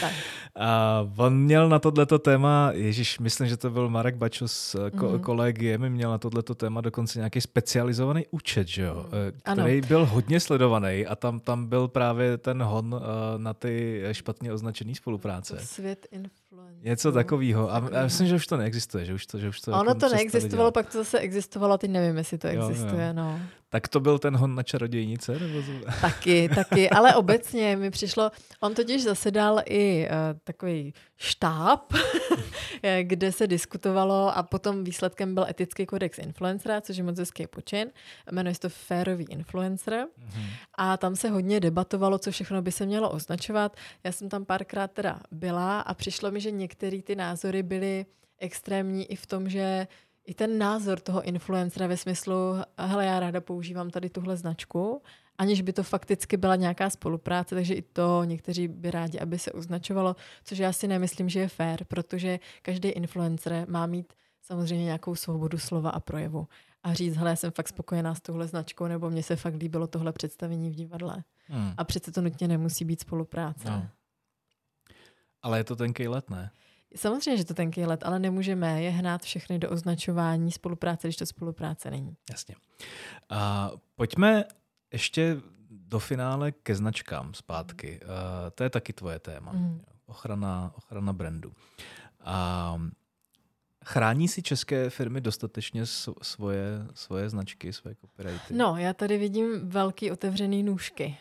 tak. A on měl na tohleto téma, Ježíš, myslím, že to byl Marek Bačo s ko- mm-hmm. kolegiem, měl na tohleto téma dokonce nějaký specializovaný účet, že jo, mm. který ano. byl hodně sledovaný a tam, tam byl právě ten hon uh, na ty špatně označené spolupráce. Svět influence. Něco takového. A, a myslím, že už to neexistuje, že už to, že už to Ono jako to neexistovalo, dělat. pak to zase existovalo, teď nevím, jestli to existuje, jo, jo. no. Tak to byl ten hon na čarodějnice? Nebo... Taky, taky, ale obecně mi přišlo, on totiž zasedal i uh, takový štáb, kde se diskutovalo a potom výsledkem byl etický kodex influencera, což je moc hezký počin. Jmenuje se to Férový influencer. Mm-hmm. A tam se hodně debatovalo, co všechno by se mělo označovat. Já jsem tam párkrát teda byla a přišlo mi, že některé ty názory byly extrémní i v tom, že i ten názor toho influencera ve smyslu, hele, já ráda používám tady tuhle značku, aniž by to fakticky byla nějaká spolupráce, takže i to někteří by rádi, aby se označovalo, což já si nemyslím, že je fér, protože každý influencer má mít samozřejmě nějakou svobodu slova a projevu. A říct, hele, já jsem fakt spokojená s touhle značkou, nebo mně se fakt líbilo tohle představení v divadle. Hmm. A přece to nutně nemusí být spolupráce. No. Ale je to tenký let, ne? Samozřejmě, že to tenký let, ale nemůžeme je hnát všechny do označování spolupráce, když to spolupráce není. Jasně. A pojďme ještě do finále ke značkám zpátky. Uh, to je taky tvoje téma. Mm. Ochrana, ochrana brandu. A chrání si české firmy dostatečně svoje, svoje značky, svoje copyrighty? No, já tady vidím velký otevřený nůžky.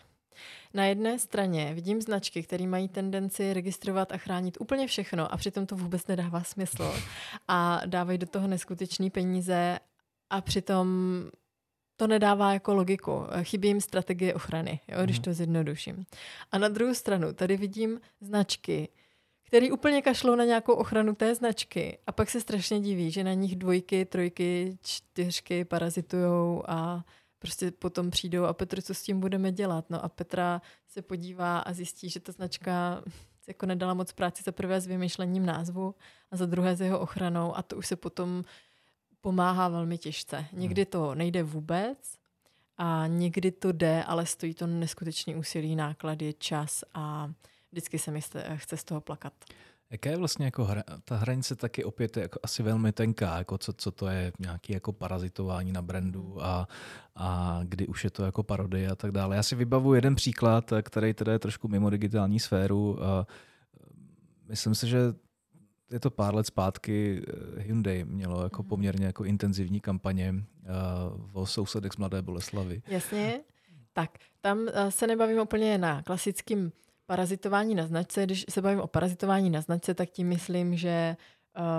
Na jedné straně vidím značky, které mají tendenci registrovat a chránit úplně všechno a přitom to vůbec nedává smysl. A dávají do toho neskutečné peníze a přitom to nedává jako logiku. Chybí jim strategie ochrany, jo, když mhm. to zjednoduším. A na druhou stranu tady vidím značky, který úplně kašlou na nějakou ochranu té značky a pak se strašně diví, že na nich dvojky, trojky, čtyřky parazitujou a prostě potom přijdou a Petr, co s tím budeme dělat? No a Petra se podívá a zjistí, že ta značka jako nedala moc práci za prvé s vymýšlením názvu a za druhé s jeho ochranou a to už se potom pomáhá velmi těžce. Někdy to nejde vůbec a někdy to jde, ale stojí to neskutečný úsilí, náklady, čas a vždycky se mi chce z toho plakat. Jaká je vlastně jako hra, ta hranice taky opět je jako asi velmi tenká, jako co, co to je nějaký jako parazitování na brandu a, a kdy už je to jako parodie a tak dále. Já si vybavu jeden příklad, který teda je trošku mimo digitální sféru. A myslím si, že je to pár let zpátky eh, Hyundai mělo jako mhm. poměrně jako intenzivní kampaně uh, o sousedech z Mladé Boleslavy. Jasně. Tak, tam se nebavím úplně na klasickým parazitování na značce. Když se bavím o parazitování na značce, tak tím myslím, že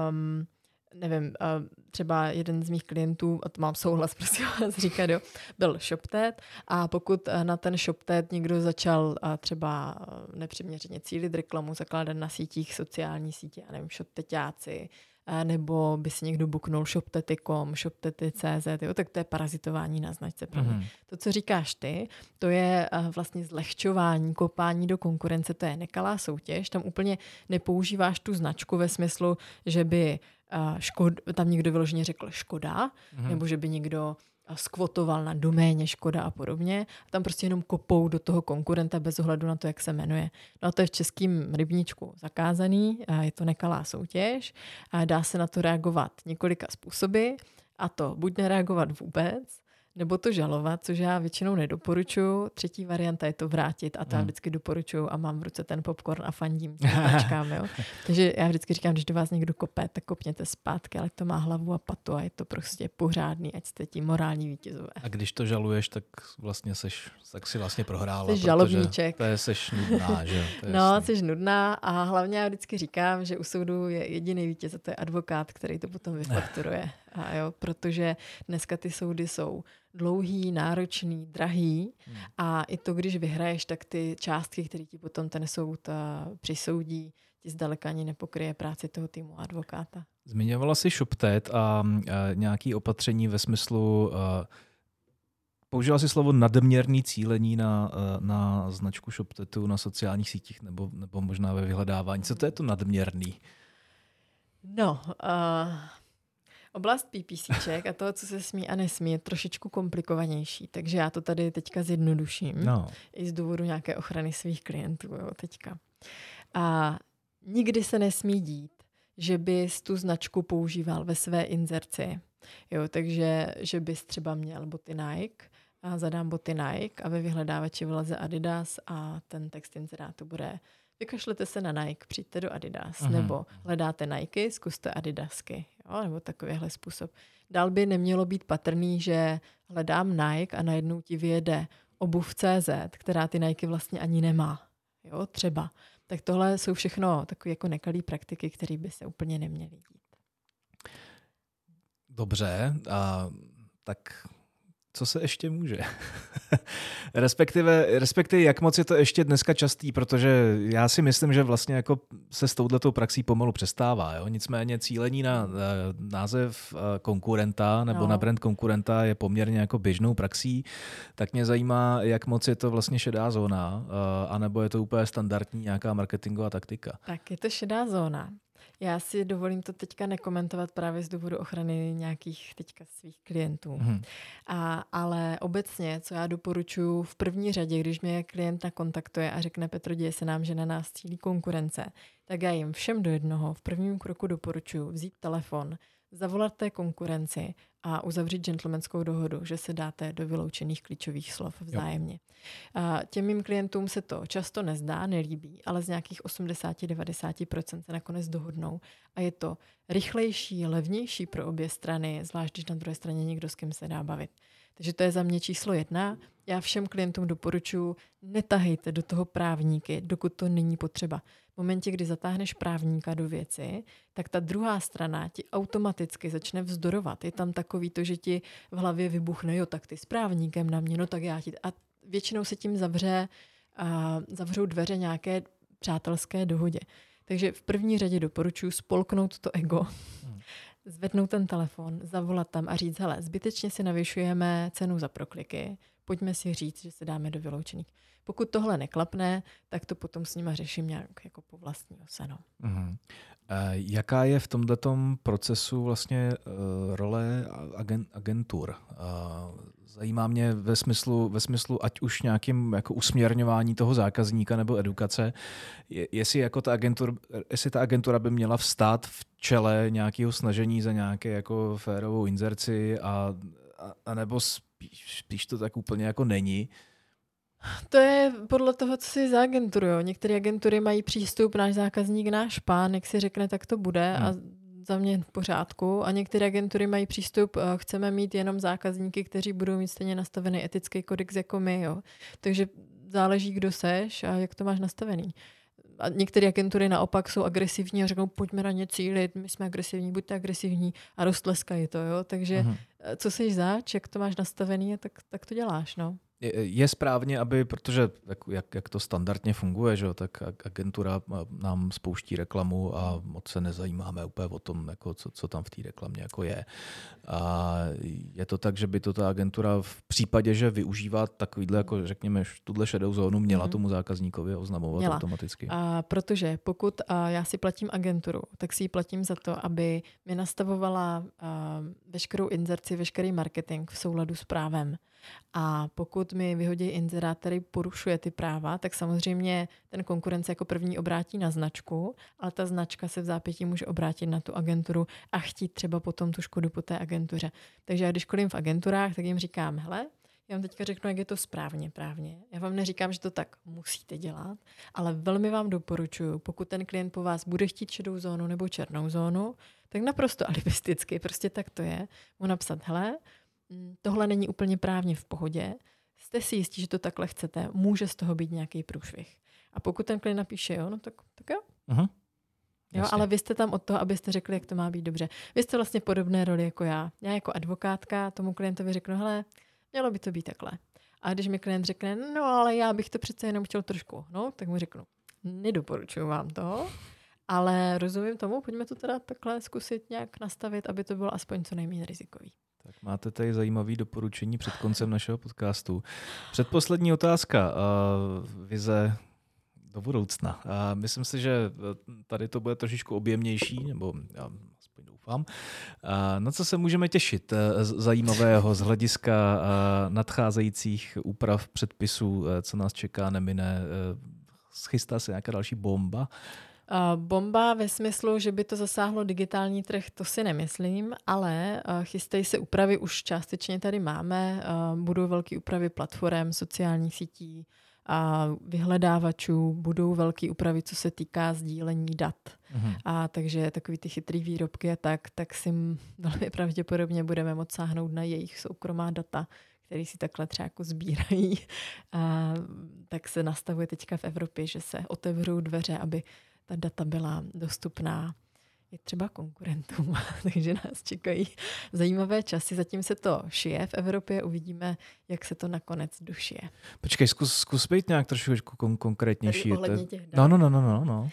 um, nevím, třeba jeden z mých klientů, a to mám souhlas, prosím vás říkat, jo, byl ShopTet a pokud na ten ShopTet někdo začal třeba nepřiměřeně cílit reklamu, zakládat na sítích sociální sítě, já nevím, ShopTetáci, nebo by si někdo buknul shoptety.com, shoptety.cz, jo, tak to je parazitování na značce. Mm-hmm. To, co říkáš ty, to je vlastně zlehčování, kopání do konkurence, to je nekalá soutěž, tam úplně nepoužíváš tu značku ve smyslu, že by škod, tam někdo vyloženě řekl škoda, mm-hmm. nebo že by někdo skvotoval na doméně Škoda a podobně. A tam prostě jenom kopou do toho konkurenta bez ohledu na to, jak se jmenuje. No a to je v českém rybníčku zakázaný, a je to nekalá soutěž a dá se na to reagovat několika způsoby a to buď nereagovat vůbec, nebo to žalovat, což já většinou nedoporučuju. Třetí varianta je to vrátit a to hmm. já vždycky doporučuju a mám v ruce ten popcorn a fandím tačkám, jo. Takže já vždycky říkám, když do vás někdo kope, tak kopněte zpátky, ale to má hlavu a patu a je to prostě pořádný, ať jste tím morální vítězové. A když to žaluješ, tak vlastně seš, tak si vlastně prohrála. Jsi žalobníček. To je seš nudná, že jo. No, jasný. jsi nudná a hlavně já vždycky říkám, že u soudu je jediný vítěz a to je advokát, který to potom vyfakturuje. A jo, protože dneska ty soudy jsou dlouhý, náročný, drahý hmm. a i to, když vyhraješ, tak ty částky, které ti potom ten soud uh, přisoudí, ti zdaleka ani nepokryje práci toho týmu advokáta. Zmiňovala jsi ShopTet a, a nějaké opatření ve smyslu a, Použila si slovo nadměrný cílení na, na značku ShopTetu na sociálních sítích nebo, nebo možná ve vyhledávání. Co to je to nadměrný? No, uh, Oblast PPCček a toho, co se smí a nesmí, je trošičku komplikovanější, takže já to tady teďka zjednoduším. No. I z důvodu nějaké ochrany svých klientů jo, teďka. A nikdy se nesmí dít, že bys tu značku používal ve své inzerci. Jo, takže, že bys třeba měl boty Nike a zadám boty Nike a ve vyhledávači vleze Adidas a ten text inzerátu bude vykašlete se na Nike, přijďte do Adidas, uh-huh. nebo hledáte Nike, zkuste Adidasky, jo, nebo takovýhle způsob. Dál by nemělo být patrný, že hledám Nike a najednou ti vyjede obuv CZ, která ty Nike vlastně ani nemá. Jo, třeba. Tak tohle jsou všechno takové jako nekalé praktiky, které by se úplně neměly dít. Dobře, a tak co se ještě může. respektive, respektive, jak moc je to ještě dneska častý, protože já si myslím, že vlastně jako se s touhletou praxí pomalu přestává. Jo? Nicméně cílení na název uh, konkurenta nebo no. na brand konkurenta je poměrně jako běžnou praxí, tak mě zajímá, jak moc je to vlastně šedá zóna, uh, anebo je to úplně standardní nějaká marketingová taktika. Tak je to šedá zóna. Já si dovolím to teďka nekomentovat právě z důvodu ochrany nějakých teďka svých klientů. Hmm. A, ale obecně, co já doporučuji v první řadě, když mě klient nakontaktuje a řekne Petro, děje se nám, že na nás cílí konkurence, tak já jim všem do jednoho v prvním kroku doporučuji vzít telefon, zavolat té konkurenci a uzavřít gentlemanskou dohodu, že se dáte do vyloučených klíčových slov vzájemně. A těm mým klientům se to často nezdá, nelíbí, ale z nějakých 80-90% se nakonec dohodnou a je to rychlejší, levnější pro obě strany, zvlášť když na druhé straně někdo, s kým se dá bavit. Takže to je za mě číslo jedna. Já všem klientům doporučuji, netahejte do toho právníky, dokud to není potřeba. V momentě, kdy zatáhneš právníka do věci, tak ta druhá strana ti automaticky začne vzdorovat. Je tam takový to, že ti v hlavě vybuchne, jo, tak ty s právníkem na mě, no tak já ti... A většinou se tím zavře, a zavřou dveře nějaké přátelské dohodě. Takže v první řadě doporučuji spolknout to ego. Zvednout ten telefon, zavolat tam a říct, hele, zbytečně si navyšujeme cenu za prokliky, pojďme si říct, že se dáme do vyloučených. Pokud tohle neklapne, tak to potom s nima řeším nějak jako po vlastní ose. No. Mm-hmm. Jaká je v tomto procesu vlastně uh, role agentur? Uh, zajímá mě ve smyslu, ve smyslu ať už nějakým jako usměrňování toho zákazníka nebo edukace, je, jestli, jako ta agentur, jestli ta agentura by měla vstát v čele nějakého snažení za nějaké jako férovou inzerci a, a, a nebo spíš, spíš to tak úplně jako není. To je podle toho, co si za agenturu. Jo. Některé agentury mají přístup, náš zákazník, náš pán, jak si řekne, tak to bude hmm. a za mě v pořádku. A některé agentury mají přístup, chceme mít jenom zákazníky, kteří budou mít stejně nastavený etický kodex jako my. Jo. Takže záleží, kdo seš a jak to máš nastavený. A některé agentury naopak jsou agresivní a řeknou, pojďme na ně cílit, my jsme agresivní, buďte agresivní a roztleskají to. Jo. Takže uh-huh. co jsi zač, jak to máš nastavený, tak, tak to děláš. No je správně, aby, protože jak, jak to standardně funguje, že, tak agentura nám spouští reklamu a moc se nezajímáme úplně o tom, jako co, co tam v té reklamě jako je. A je to tak, že by to ta agentura v případě, že využívá takovýhle, jako řekněme, tuhle šedou zónu, měla mm-hmm. tomu zákazníkovi oznamovat měla. automaticky. A protože pokud a já si platím agenturu, tak si ji platím za to, aby mi nastavovala a, veškerou inzerci, veškerý marketing v souladu s právem. A pokud mi vyhodí inzerát, který porušuje ty práva, tak samozřejmě ten konkurence jako první obrátí na značku, ale ta značka se v zápětí může obrátit na tu agenturu a chtít třeba potom tu škodu po té agentuře. Takže já když školím v agenturách, tak jim říkám, hele, já vám teďka řeknu, jak je to správně právně. Já vám neříkám, že to tak musíte dělat, ale velmi vám doporučuji, pokud ten klient po vás bude chtít šedou zónu nebo černou zónu, tak naprosto alibisticky, prostě tak to je, mu napsat, hele, tohle není úplně právně v pohodě, jste si jistí, že to takhle chcete, může z toho být nějaký průšvih. A pokud ten klient napíše jo, no tak, tak jo. Uh-huh. Jo, ale vy jste tam od toho, abyste řekli, jak to má být dobře. Vy jste vlastně podobné roli jako já. Já jako advokátka tomu klientovi řeknu, hele, mělo by to být takhle. A když mi klient řekne, no ale já bych to přece jenom chtěl trošku, no, tak mu řeknu, nedoporučuju vám to, ale rozumím tomu, pojďme to teda takhle zkusit nějak nastavit, aby to bylo aspoň co nejméně rizikový. Tak máte tady zajímavé doporučení před koncem našeho podcastu. Předposlední otázka. Uh, vize do budoucna. A myslím si, že tady to bude trošičku objemnější, nebo já aspoň doufám. A na co se můžeme těšit zajímavého z hlediska nadcházejících úprav předpisů, co nás čeká, nemine? Schystá se nějaká další bomba? Bomba ve smyslu, že by to zasáhlo digitální trh, to si nemyslím, ale chystají se úpravy, už částečně tady máme, budou velké úpravy platform, sociálních sítí, a vyhledávačů, budou velké úpravy, co se týká sdílení dat. Mm-hmm. A takže takový ty chytrý výrobky a tak, tak si velmi pravděpodobně budeme moct sáhnout na jejich soukromá data, který si takhle třeba jako sbírají. A tak se nastavuje teďka v Evropě, že se otevřou dveře, aby ta data byla dostupná i třeba konkurentům, takže nás čekají zajímavé časy. Zatím se to šije v Evropě, uvidíme, jak se to nakonec došije. Počkej, zkus, zkus být nějak trošku kon- konkrétnější. těch no, no, no, no, no, no.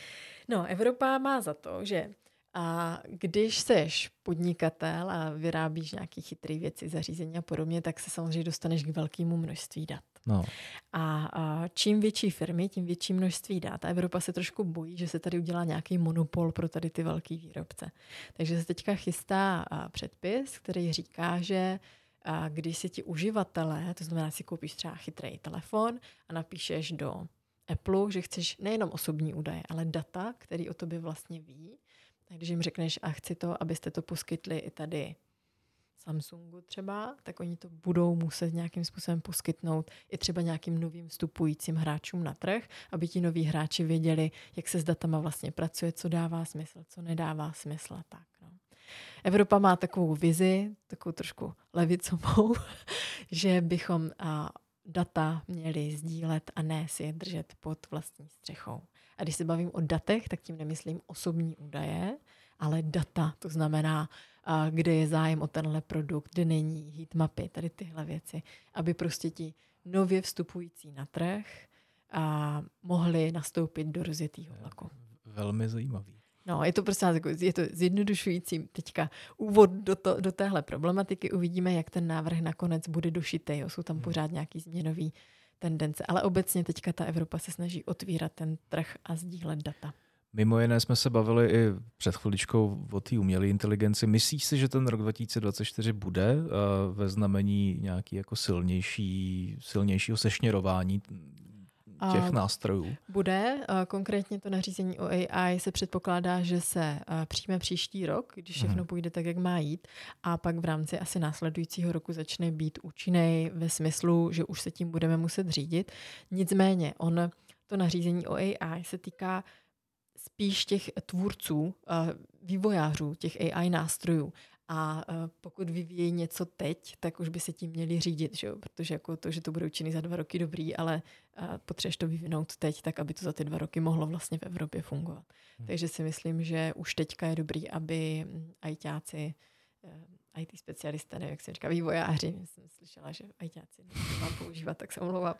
No, Evropa má za to, že a když seš podnikatel a vyrábíš nějaký chytrý věci, zařízení a podobně, tak se samozřejmě dostaneš k velkému množství dat. No. A, a čím větší firmy, tím větší množství dat. A Evropa se trošku bojí, že se tady udělá nějaký monopol pro tady ty velký výrobce. Takže se teďka chystá předpis, který říká, že a když si ti uživatelé, to znamená, si koupíš třeba chytrý telefon a napíšeš do Apple, že chceš nejenom osobní údaje, ale data, který o tobě vlastně ví, tak když jim řekneš a chci to, abyste to poskytli i tady Samsungu třeba, tak oni to budou muset nějakým způsobem poskytnout i třeba nějakým novým vstupujícím hráčům na trh, aby ti noví hráči věděli, jak se s datama vlastně pracuje, co dává smysl, co nedává smysl a tak. No. Evropa má takovou vizi, takovou trošku levicovou, že bychom a, data měli sdílet a ne si je držet pod vlastní střechou. A když se bavím o datech, tak tím nemyslím osobní údaje, ale data, to znamená, kde je zájem o tenhle produkt, kde není heatmapy, tady tyhle věci, aby prostě ti nově vstupující na trh a mohli nastoupit do rozjetého vlaku. Velmi zajímavý. No, je to prostě jako, je to zjednodušující teďka úvod do, to, do téhle problematiky. Uvidíme, jak ten návrh nakonec bude došitý. Jo. Jsou tam hmm. pořád nějaký změnový tendence, ale obecně teďka ta Evropa se snaží otvírat ten trh a sdílet data. Mimo jiné jsme se bavili i před chviličkou o té umělé inteligenci. Myslíš si, že ten rok 2024 bude uh, ve znamení nějaký jako silnější, silnějšího sešněrování těch nástrojů? Bude. Konkrétně to nařízení o AI se předpokládá, že se přijme příští rok, když všechno hmm. půjde tak, jak má jít, a pak v rámci asi následujícího roku začne být účinný ve smyslu, že už se tím budeme muset řídit. Nicméně, on to nařízení o AI se týká spíš těch tvůrců, vývojářů těch AI nástrojů. A e, pokud vyvíjí něco teď, tak už by se tím měli řídit, že jo? protože jako to, že to bude učený za dva roky dobrý, ale e, potřebuješ to vyvinout teď, tak aby to za ty dva roky mohlo vlastně v Evropě fungovat. Hmm. Takže si myslím, že už teďka je dobrý, aby ITáci, e, IT specialisté, nevím, jak se říká, vývojáři, jsem slyšela, že ITáci mám používat, tak se omlouvám,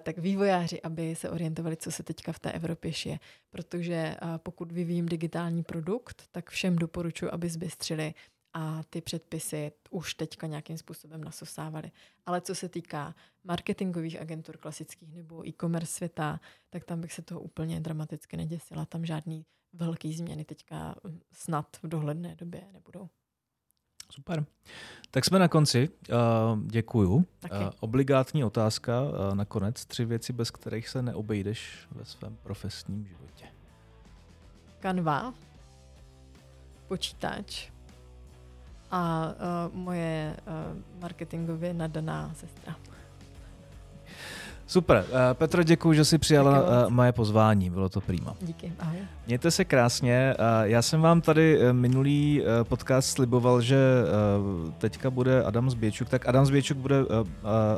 tak vývojáři, aby se orientovali, co se teďka v té Evropě šije. Protože pokud vyvíjím digitální produkt, tak všem doporučuji, aby zbystřili a ty předpisy už teďka nějakým způsobem nasosávaly. Ale co se týká marketingových agentur klasických nebo e-commerce světa, tak tam bych se toho úplně dramaticky neděsila. Tam žádný velký změny teďka snad v dohledné době nebudou. Super. Tak jsme na konci. Uh, děkuju. Uh, obligátní otázka uh, nakonec. Tři věci, bez kterých se neobejdeš ve svém profesním životě. Kanva, počítač, a uh, moje uh, marketingově nadaná sestra. Super. Uh, Petro, děkuji, že jsi přijala uh, moje pozvání. Bylo to prýma. Díky. Ahoj. Mějte se krásně. Uh, já jsem vám tady minulý uh, podcast sliboval, že uh, teďka bude Adam Zběčuk. Tak Adam Zběčuk bude, uh,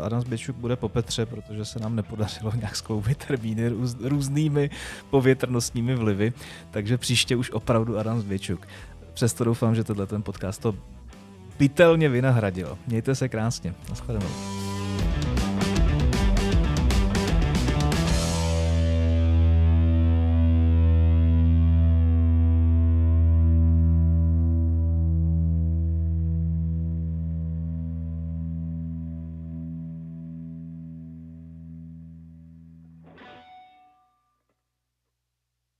Adam Zběčuk bude po Petře, protože se nám nepodařilo nějak skloubit termíny růz, různými povětrnostními vlivy. Takže příště už opravdu Adam Zběčuk. Přesto doufám, že tenhle ten podcast to pitelně vynahradil. Mějte se krásně. Naschledanou.